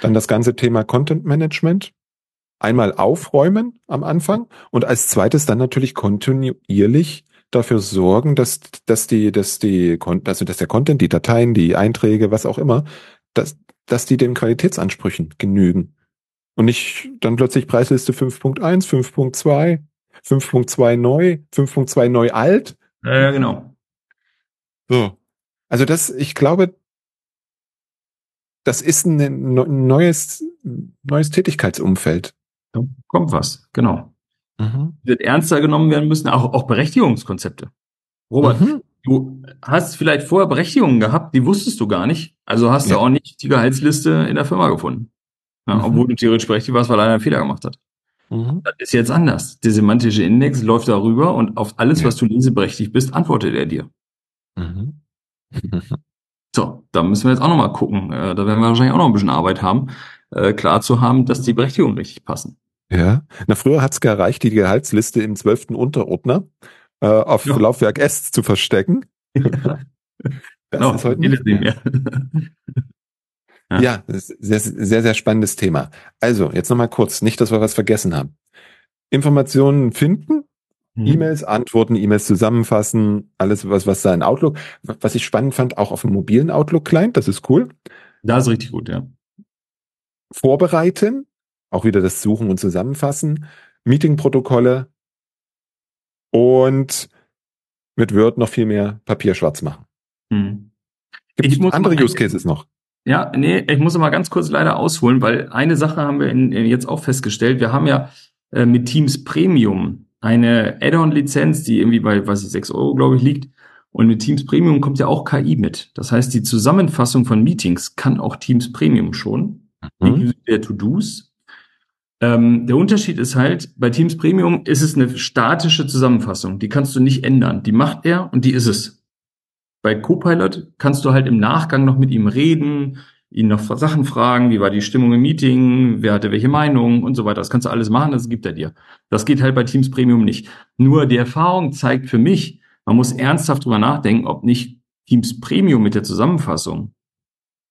Dann das ganze Thema Content Management einmal aufräumen am Anfang und als zweites dann natürlich kontinuierlich dafür sorgen, dass, dass die, dass die, also dass der Content, die Dateien, die Einträge, was auch immer, dass, dass die den Qualitätsansprüchen genügen. Und nicht dann plötzlich Preisliste 5.1, 5.2, 5.2 neu, 5.2 neu alt. Ja, genau. So. Also das, ich glaube, das ist ein neues, neues Tätigkeitsumfeld. Da kommt was, genau. Mhm. Wird ernster genommen werden müssen, auch, auch Berechtigungskonzepte. Robert, mhm. du hast vielleicht vorher Berechtigungen gehabt, die wusstest du gar nicht. Also hast ja. du auch nicht die Gehaltsliste in der Firma gefunden. Ja, mhm. Obwohl du theoretisch berechtigt warst, weil einer einen Fehler gemacht hat. Mhm. Das ist jetzt anders. Der semantische Index läuft darüber und auf alles, ja. was du leseberechtigt bist, antwortet er dir. Mhm. so, da müssen wir jetzt auch nochmal gucken. Äh, da werden wir wahrscheinlich auch noch ein bisschen Arbeit haben, äh, klar zu haben, dass die Berechtigungen richtig passen. Ja, na früher hat's gereicht, die Gehaltsliste im zwölften Unterordner äh, auf ja. Laufwerk S zu verstecken. Das no, ist heute nicht mehr. ja, ja das ist sehr, sehr, sehr spannendes Thema. Also, jetzt nochmal kurz, nicht, dass wir was vergessen haben. Informationen finden, mhm. E-Mails antworten, E-Mails zusammenfassen, alles, was, was da in Outlook, was ich spannend fand, auch auf dem mobilen Outlook-Client, das ist cool. Das ist richtig gut, ja. Vorbereiten, auch wieder das Suchen und Zusammenfassen, Meetingprotokolle und mit Word noch viel mehr Papier schwarz machen. Hm. Gibt es andere Use Cases noch? Ja, nee, ich muss mal ganz kurz leider ausholen, weil eine Sache haben wir in, in jetzt auch festgestellt. Wir haben ja äh, mit Teams Premium eine Add-on-Lizenz, die irgendwie bei, weiß ich, 6 Euro, glaube ich, liegt. Und mit Teams Premium kommt ja auch KI mit. Das heißt, die Zusammenfassung von Meetings kann auch Teams Premium schon, mhm. inklusive der To-Dos. Ähm, der Unterschied ist halt, bei Teams Premium ist es eine statische Zusammenfassung. Die kannst du nicht ändern. Die macht er und die ist es. Bei Copilot kannst du halt im Nachgang noch mit ihm reden, ihn noch Sachen fragen, wie war die Stimmung im Meeting, wer hatte welche Meinung und so weiter. Das kannst du alles machen, das gibt er dir. Das geht halt bei Teams Premium nicht. Nur die Erfahrung zeigt für mich, man muss ernsthaft drüber nachdenken, ob nicht Teams Premium mit der Zusammenfassung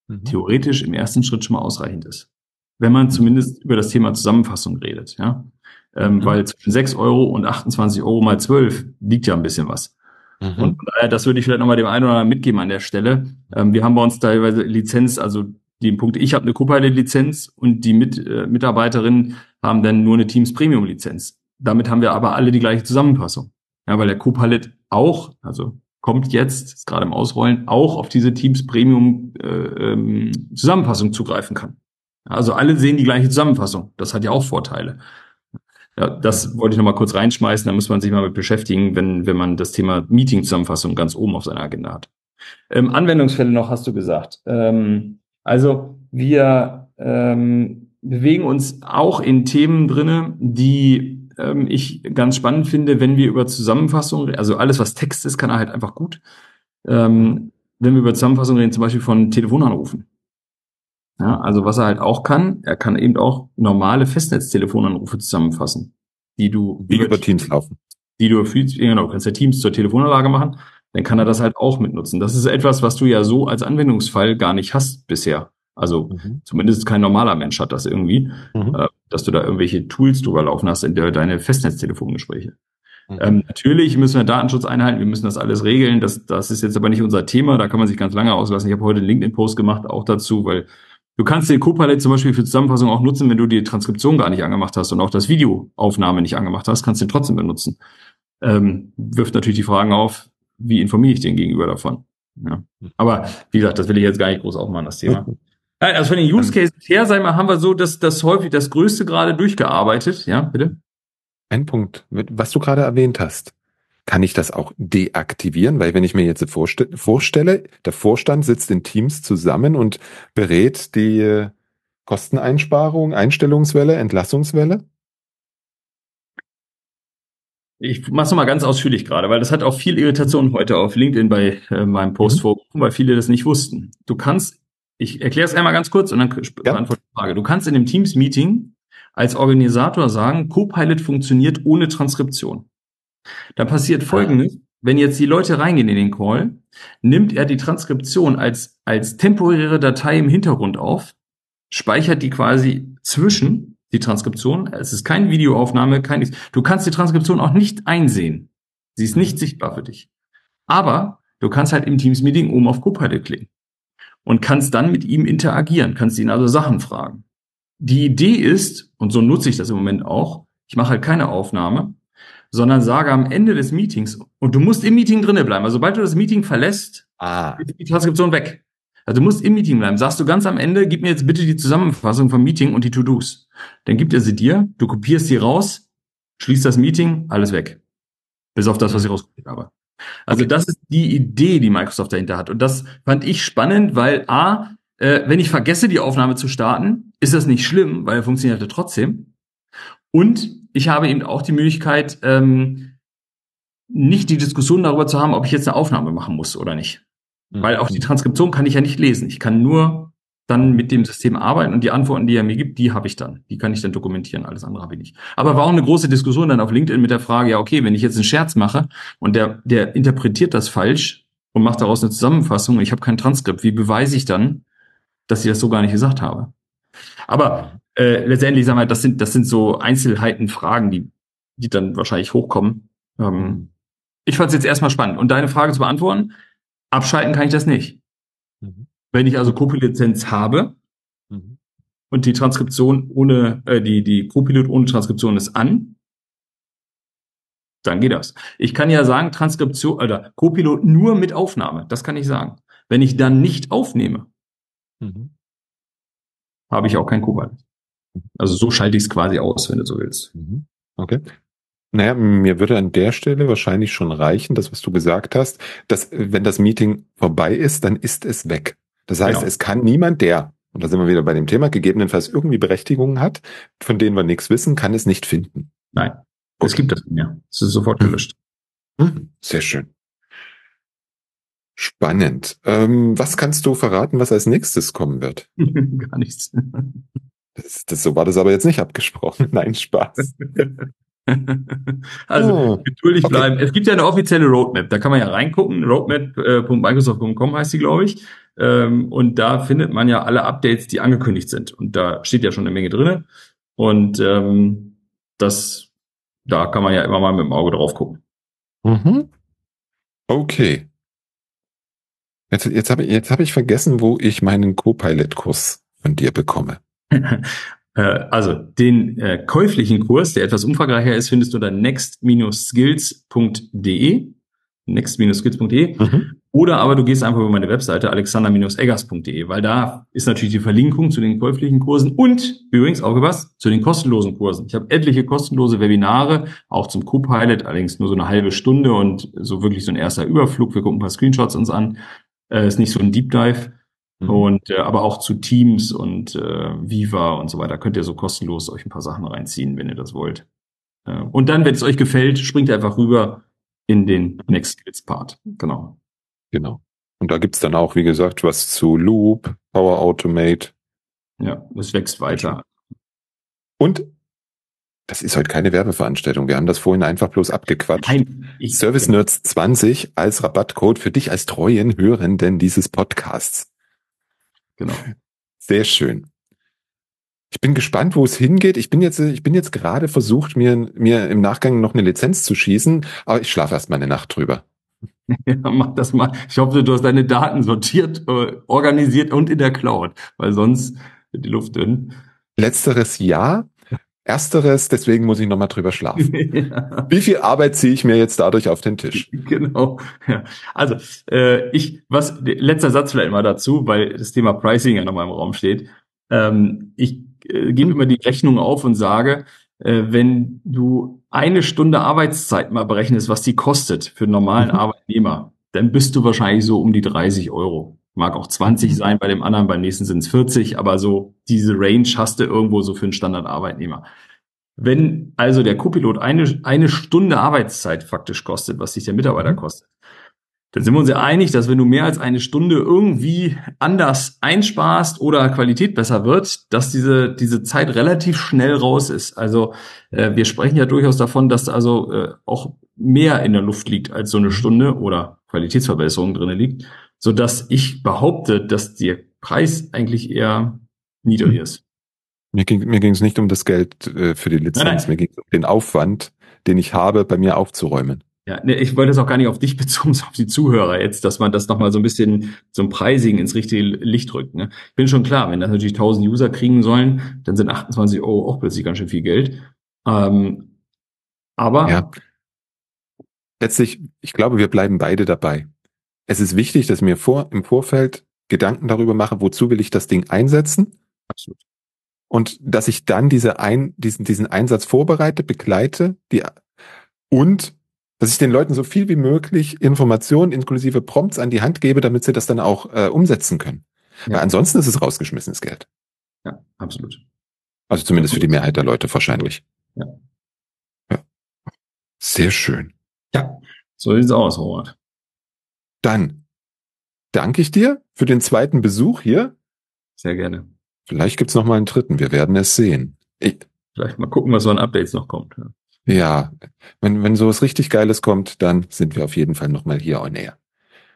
mhm. theoretisch im ersten Schritt schon mal ausreichend ist. Wenn man zumindest über das Thema Zusammenfassung redet, ja. Ähm, mhm. Weil zwischen 6 Euro und 28 Euro mal 12 liegt ja ein bisschen was. Mhm. Und äh, das würde ich vielleicht nochmal dem einen oder anderen mitgeben an der Stelle. Ähm, wir haben bei uns teilweise Lizenz, also die Punkte, ich habe eine Copilot-Lizenz und die Mit, äh, Mitarbeiterinnen haben dann nur eine Teams Premium-Lizenz. Damit haben wir aber alle die gleiche Zusammenfassung. Ja, weil der Copilot auch, also kommt jetzt, ist gerade im Ausrollen, auch auf diese Teams Premium äh, ähm, Zusammenfassung zugreifen kann. Also alle sehen die gleiche Zusammenfassung. Das hat ja auch Vorteile. Ja, das wollte ich noch mal kurz reinschmeißen. Da muss man sich mal mit beschäftigen, wenn, wenn man das Thema Meeting-Zusammenfassung ganz oben auf seiner Agenda hat. Ähm, Anwendungsfälle noch hast du gesagt. Ähm, also wir ähm, bewegen uns auch in Themen drinne, die ähm, ich ganz spannend finde, wenn wir über Zusammenfassung, also alles was Text ist, kann er halt einfach gut. Ähm, wenn wir über Zusammenfassung reden, zum Beispiel von Telefonanrufen. Ja, also was er halt auch kann, er kann eben auch normale Festnetztelefonanrufe zusammenfassen, die du die über Teams laufen. Die du für, genau, kannst ja Teams zur Telefonanlage machen, dann kann er das halt auch mitnutzen. Das ist etwas, was du ja so als Anwendungsfall gar nicht hast bisher. Also mhm. zumindest kein normaler Mensch hat das irgendwie, mhm. äh, dass du da irgendwelche Tools drüber laufen hast in der, deine Festnetztelefongespräche. Mhm. Ähm, natürlich müssen wir Datenschutz einhalten, wir müssen das alles regeln. Das, das ist jetzt aber nicht unser Thema, da kann man sich ganz lange auslassen. Ich habe heute einen LinkedIn-Post gemacht, auch dazu, weil Du kannst den Copilot zum Beispiel für Zusammenfassung auch nutzen, wenn du die Transkription gar nicht angemacht hast und auch das Videoaufnahme nicht angemacht hast, kannst du den trotzdem benutzen. Ähm, wirft natürlich die Fragen auf, wie informiere ich den Gegenüber davon? Ja. Aber wie gesagt, das will ich jetzt gar nicht groß aufmachen, das Thema. Also von den Use Cases her, sei mal, haben wir so das, das häufig das Größte gerade durchgearbeitet. Ja, bitte? Ein Punkt, was du gerade erwähnt hast. Kann ich das auch deaktivieren? Weil wenn ich mir jetzt vorstelle, der Vorstand sitzt in Teams zusammen und berät die äh, Kosteneinsparung, Einstellungswelle, Entlassungswelle? Ich mache es mal ganz ausführlich gerade, weil das hat auch viel Irritation heute auf LinkedIn bei äh, meinem Post mhm. vorgekommen, weil viele das nicht wussten. Du kannst, ich erkläre es einmal ganz kurz und dann ja. beantworte die Frage. Du kannst in dem Teams-Meeting als Organisator sagen, Copilot funktioniert ohne Transkription. Da passiert Folgendes. Wenn jetzt die Leute reingehen in den Call, nimmt er die Transkription als, als temporäre Datei im Hintergrund auf, speichert die quasi zwischen die Transkription. Es ist keine Videoaufnahme, kein, du kannst die Transkription auch nicht einsehen. Sie ist nicht sichtbar für dich. Aber du kannst halt im Teams-Meeting oben auf Copilot klicken und kannst dann mit ihm interagieren, kannst ihn also Sachen fragen. Die Idee ist, und so nutze ich das im Moment auch, ich mache halt keine Aufnahme, sondern sage am Ende des Meetings, und du musst im Meeting drinnen bleiben. Also sobald du das Meeting verlässt, ah. ist die Transkription weg. Also du musst im Meeting bleiben. Sagst du ganz am Ende, gib mir jetzt bitte die Zusammenfassung vom Meeting und die To-Dos. Dann gibt er sie dir, du kopierst sie raus, schließt das Meeting, alles weg. Bis auf das, was ich rausgekopiert habe. Also okay. das ist die Idee, die Microsoft dahinter hat. Und das fand ich spannend, weil A, äh, wenn ich vergesse, die Aufnahme zu starten, ist das nicht schlimm, weil er funktioniert ja trotzdem. Und ich habe eben auch die Möglichkeit, ähm, nicht die Diskussion darüber zu haben, ob ich jetzt eine Aufnahme machen muss oder nicht. Mhm. Weil auch die Transkription kann ich ja nicht lesen. Ich kann nur dann mit dem System arbeiten und die Antworten, die er mir gibt, die habe ich dann. Die kann ich dann dokumentieren. Alles andere habe ich nicht. Aber war auch eine große Diskussion dann auf LinkedIn mit der Frage, ja, okay, wenn ich jetzt einen Scherz mache und der, der interpretiert das falsch, und mache daraus eine Zusammenfassung. Ich habe kein Transkript. Wie beweise ich dann, dass ich das so gar nicht gesagt habe? Aber äh, letztendlich, sagen wir, das sind das sind so Einzelheiten, Fragen, die die dann wahrscheinlich hochkommen. Ähm, ich fand es jetzt erstmal spannend. Und deine Frage zu beantworten, abschalten kann ich das nicht. Mhm. Wenn ich also Copy-Lizenz habe mhm. und die Transkription ohne, äh, die, die Copilot ohne Transkription ist an, dann geht das. Ich kann ja sagen, Transkription, oder Copilot nur mit Aufnahme. Das kann ich sagen. Wenn ich dann nicht aufnehme, mhm. habe ich auch kein Copilot. Also so schalte ich es quasi aus, wenn du so willst. Mhm. Okay. Naja, mir würde an der Stelle wahrscheinlich schon reichen, das, was du gesagt hast, dass wenn das Meeting vorbei ist, dann ist es weg. Das heißt, genau. es kann niemand, der, und da sind wir wieder bei dem Thema, gegebenenfalls irgendwie Berechtigungen hat, von denen wir nichts wissen, kann es nicht finden. Nein, es gibt das nicht mehr. Es ist sofort gelöscht. Hm, sehr schön. Spannend. Ähm, was kannst du verraten, was als nächstes kommen wird? Gar nichts. Das, das, so war das aber jetzt nicht abgesprochen. Nein, Spaß. also oh, geduldig okay. bleiben. Es gibt ja eine offizielle Roadmap, da kann man ja reingucken. Roadmap.microsoft.com heißt die, glaube ich. Ähm, und da findet man ja alle Updates, die angekündigt sind. Und da steht ja schon eine Menge drinne. Und ähm, das, da kann man ja immer mal mit dem Auge drauf gucken. Mhm. Okay. Jetzt, jetzt habe ich, jetzt hab ich vergessen, wo ich meinen Co-Pilot-Kurs von dir bekomme. Äh, also den äh, käuflichen Kurs, der etwas umfangreicher ist, findest du unter next-skills.de next-skills.de mhm. oder aber du gehst einfach über meine Webseite alexander-eggers.de, weil da ist natürlich die Verlinkung zu den käuflichen Kursen und übrigens auch was zu den kostenlosen Kursen. Ich habe etliche kostenlose Webinare, auch zum Copilot, allerdings nur so eine halbe Stunde und so wirklich so ein erster Überflug. Wir gucken ein paar Screenshots uns an. Äh, ist nicht so ein Deep Dive. Mhm. Und äh, aber auch zu Teams und äh, Viva und so weiter könnt ihr so kostenlos euch ein paar Sachen reinziehen, wenn ihr das wollt. Äh, und dann, wenn es euch gefällt, springt einfach rüber in den Next Skills Part. Genau. Genau. Und da gibt's dann auch, wie gesagt, was zu Loop, Power Automate. Ja, es wächst weiter. Und das ist heute keine Werbeveranstaltung. Wir haben das vorhin einfach bloß abgequatscht. Nein, Service Nerds 20 als Rabattcode für dich als treuen Hörenden dieses Podcasts. Genau. Sehr schön. Ich bin gespannt, wo es hingeht. Ich bin jetzt, ich bin jetzt gerade versucht, mir, mir im Nachgang noch eine Lizenz zu schießen, aber ich schlafe erst mal eine Nacht drüber. Ja, mach das mal. Ich hoffe, du hast deine Daten sortiert, äh, organisiert und in der Cloud, weil sonst wird die Luft dünn. Letzteres ja. Ersteres, deswegen muss ich nochmal drüber schlafen. ja. Wie viel Arbeit ziehe ich mir jetzt dadurch auf den Tisch? Genau. Ja. Also, äh, ich, was, letzter Satz vielleicht mal dazu, weil das Thema Pricing ja nochmal im Raum steht. Ähm, ich äh, gebe immer die Rechnung auf und sage, äh, wenn du eine Stunde Arbeitszeit mal berechnest, was die kostet für einen normalen mhm. Arbeitnehmer, dann bist du wahrscheinlich so um die 30 Euro. Mag auch 20 mhm. sein bei dem anderen, beim nächsten sind es 40, aber so diese Range hast du irgendwo so für einen Standardarbeitnehmer. Wenn also der Copilot eine, eine Stunde Arbeitszeit faktisch kostet, was sich der Mitarbeiter mhm. kostet, dann sind wir uns ja einig, dass wenn du mehr als eine Stunde irgendwie anders einsparst oder Qualität besser wird, dass diese, diese Zeit relativ schnell raus ist. Also äh, wir sprechen ja durchaus davon, dass also äh, auch mehr in der Luft liegt als so eine Stunde oder Qualitätsverbesserung drinne liegt so dass ich behaupte, dass der Preis eigentlich eher niedrig hm. ist. Mir ging mir ging es nicht um das Geld äh, für die Lizenz, nein, nein. mir ging es um den Aufwand, den ich habe, bei mir aufzuräumen. Ja, ne, ich wollte das auch gar nicht auf dich bezogen, sondern auf die Zuhörer jetzt, dass man das nochmal so ein bisschen zum Pricing ins richtige Licht rückt. Ne? Ich bin schon klar, wenn das natürlich 1000 User kriegen sollen, dann sind 28 Euro auch plötzlich ganz schön viel Geld. Ähm, aber ja. letztlich, ich glaube, wir bleiben beide dabei es ist wichtig, dass ich mir vor, im Vorfeld Gedanken darüber mache, wozu will ich das Ding einsetzen. Absolut. Und dass ich dann diese ein, diesen, diesen Einsatz vorbereite, begleite, die, und dass ich den Leuten so viel wie möglich Informationen inklusive Prompts an die Hand gebe, damit sie das dann auch äh, umsetzen können. Ja. Weil ansonsten ist es rausgeschmissenes Geld. Ja, absolut. Also zumindest absolut. für die Mehrheit der Leute wahrscheinlich. Ja. ja. Sehr schön. Ja, so sieht's aus, Robert. Dann danke ich dir für den zweiten Besuch hier. Sehr gerne. Vielleicht gibt's noch mal einen dritten. Wir werden es sehen. Ich, Vielleicht mal gucken, was so an Updates noch kommt. Ja, ja wenn, wenn sowas richtig Geiles kommt, dann sind wir auf jeden Fall noch mal hier on air.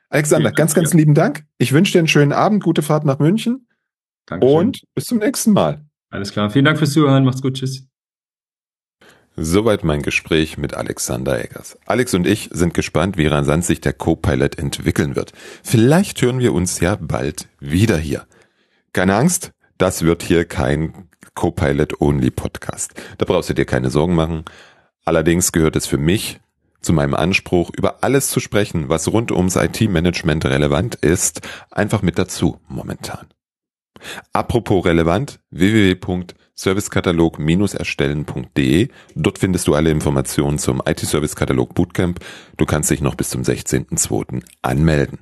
Alexander, ganz, ganz lieben Dank. Ich wünsche dir einen schönen Abend, gute Fahrt nach München. Dankeschön. Und bis zum nächsten Mal. Alles klar. Vielen Dank fürs Zuhören. Macht's gut. Tschüss. Soweit mein Gespräch mit Alexander Eggers. Alex und ich sind gespannt, wie rasant sich der Co-Pilot entwickeln wird. Vielleicht hören wir uns ja bald wieder hier. Keine Angst, das wird hier kein Co-Pilot-Only-Podcast. Da brauchst du dir keine Sorgen machen. Allerdings gehört es für mich zu meinem Anspruch, über alles zu sprechen, was rund ums IT-Management relevant ist, einfach mit dazu momentan. Apropos relevant, www.servicekatalog-erstellen.de. Dort findest du alle Informationen zum IT-Service-Katalog Bootcamp. Du kannst dich noch bis zum 16.02. anmelden.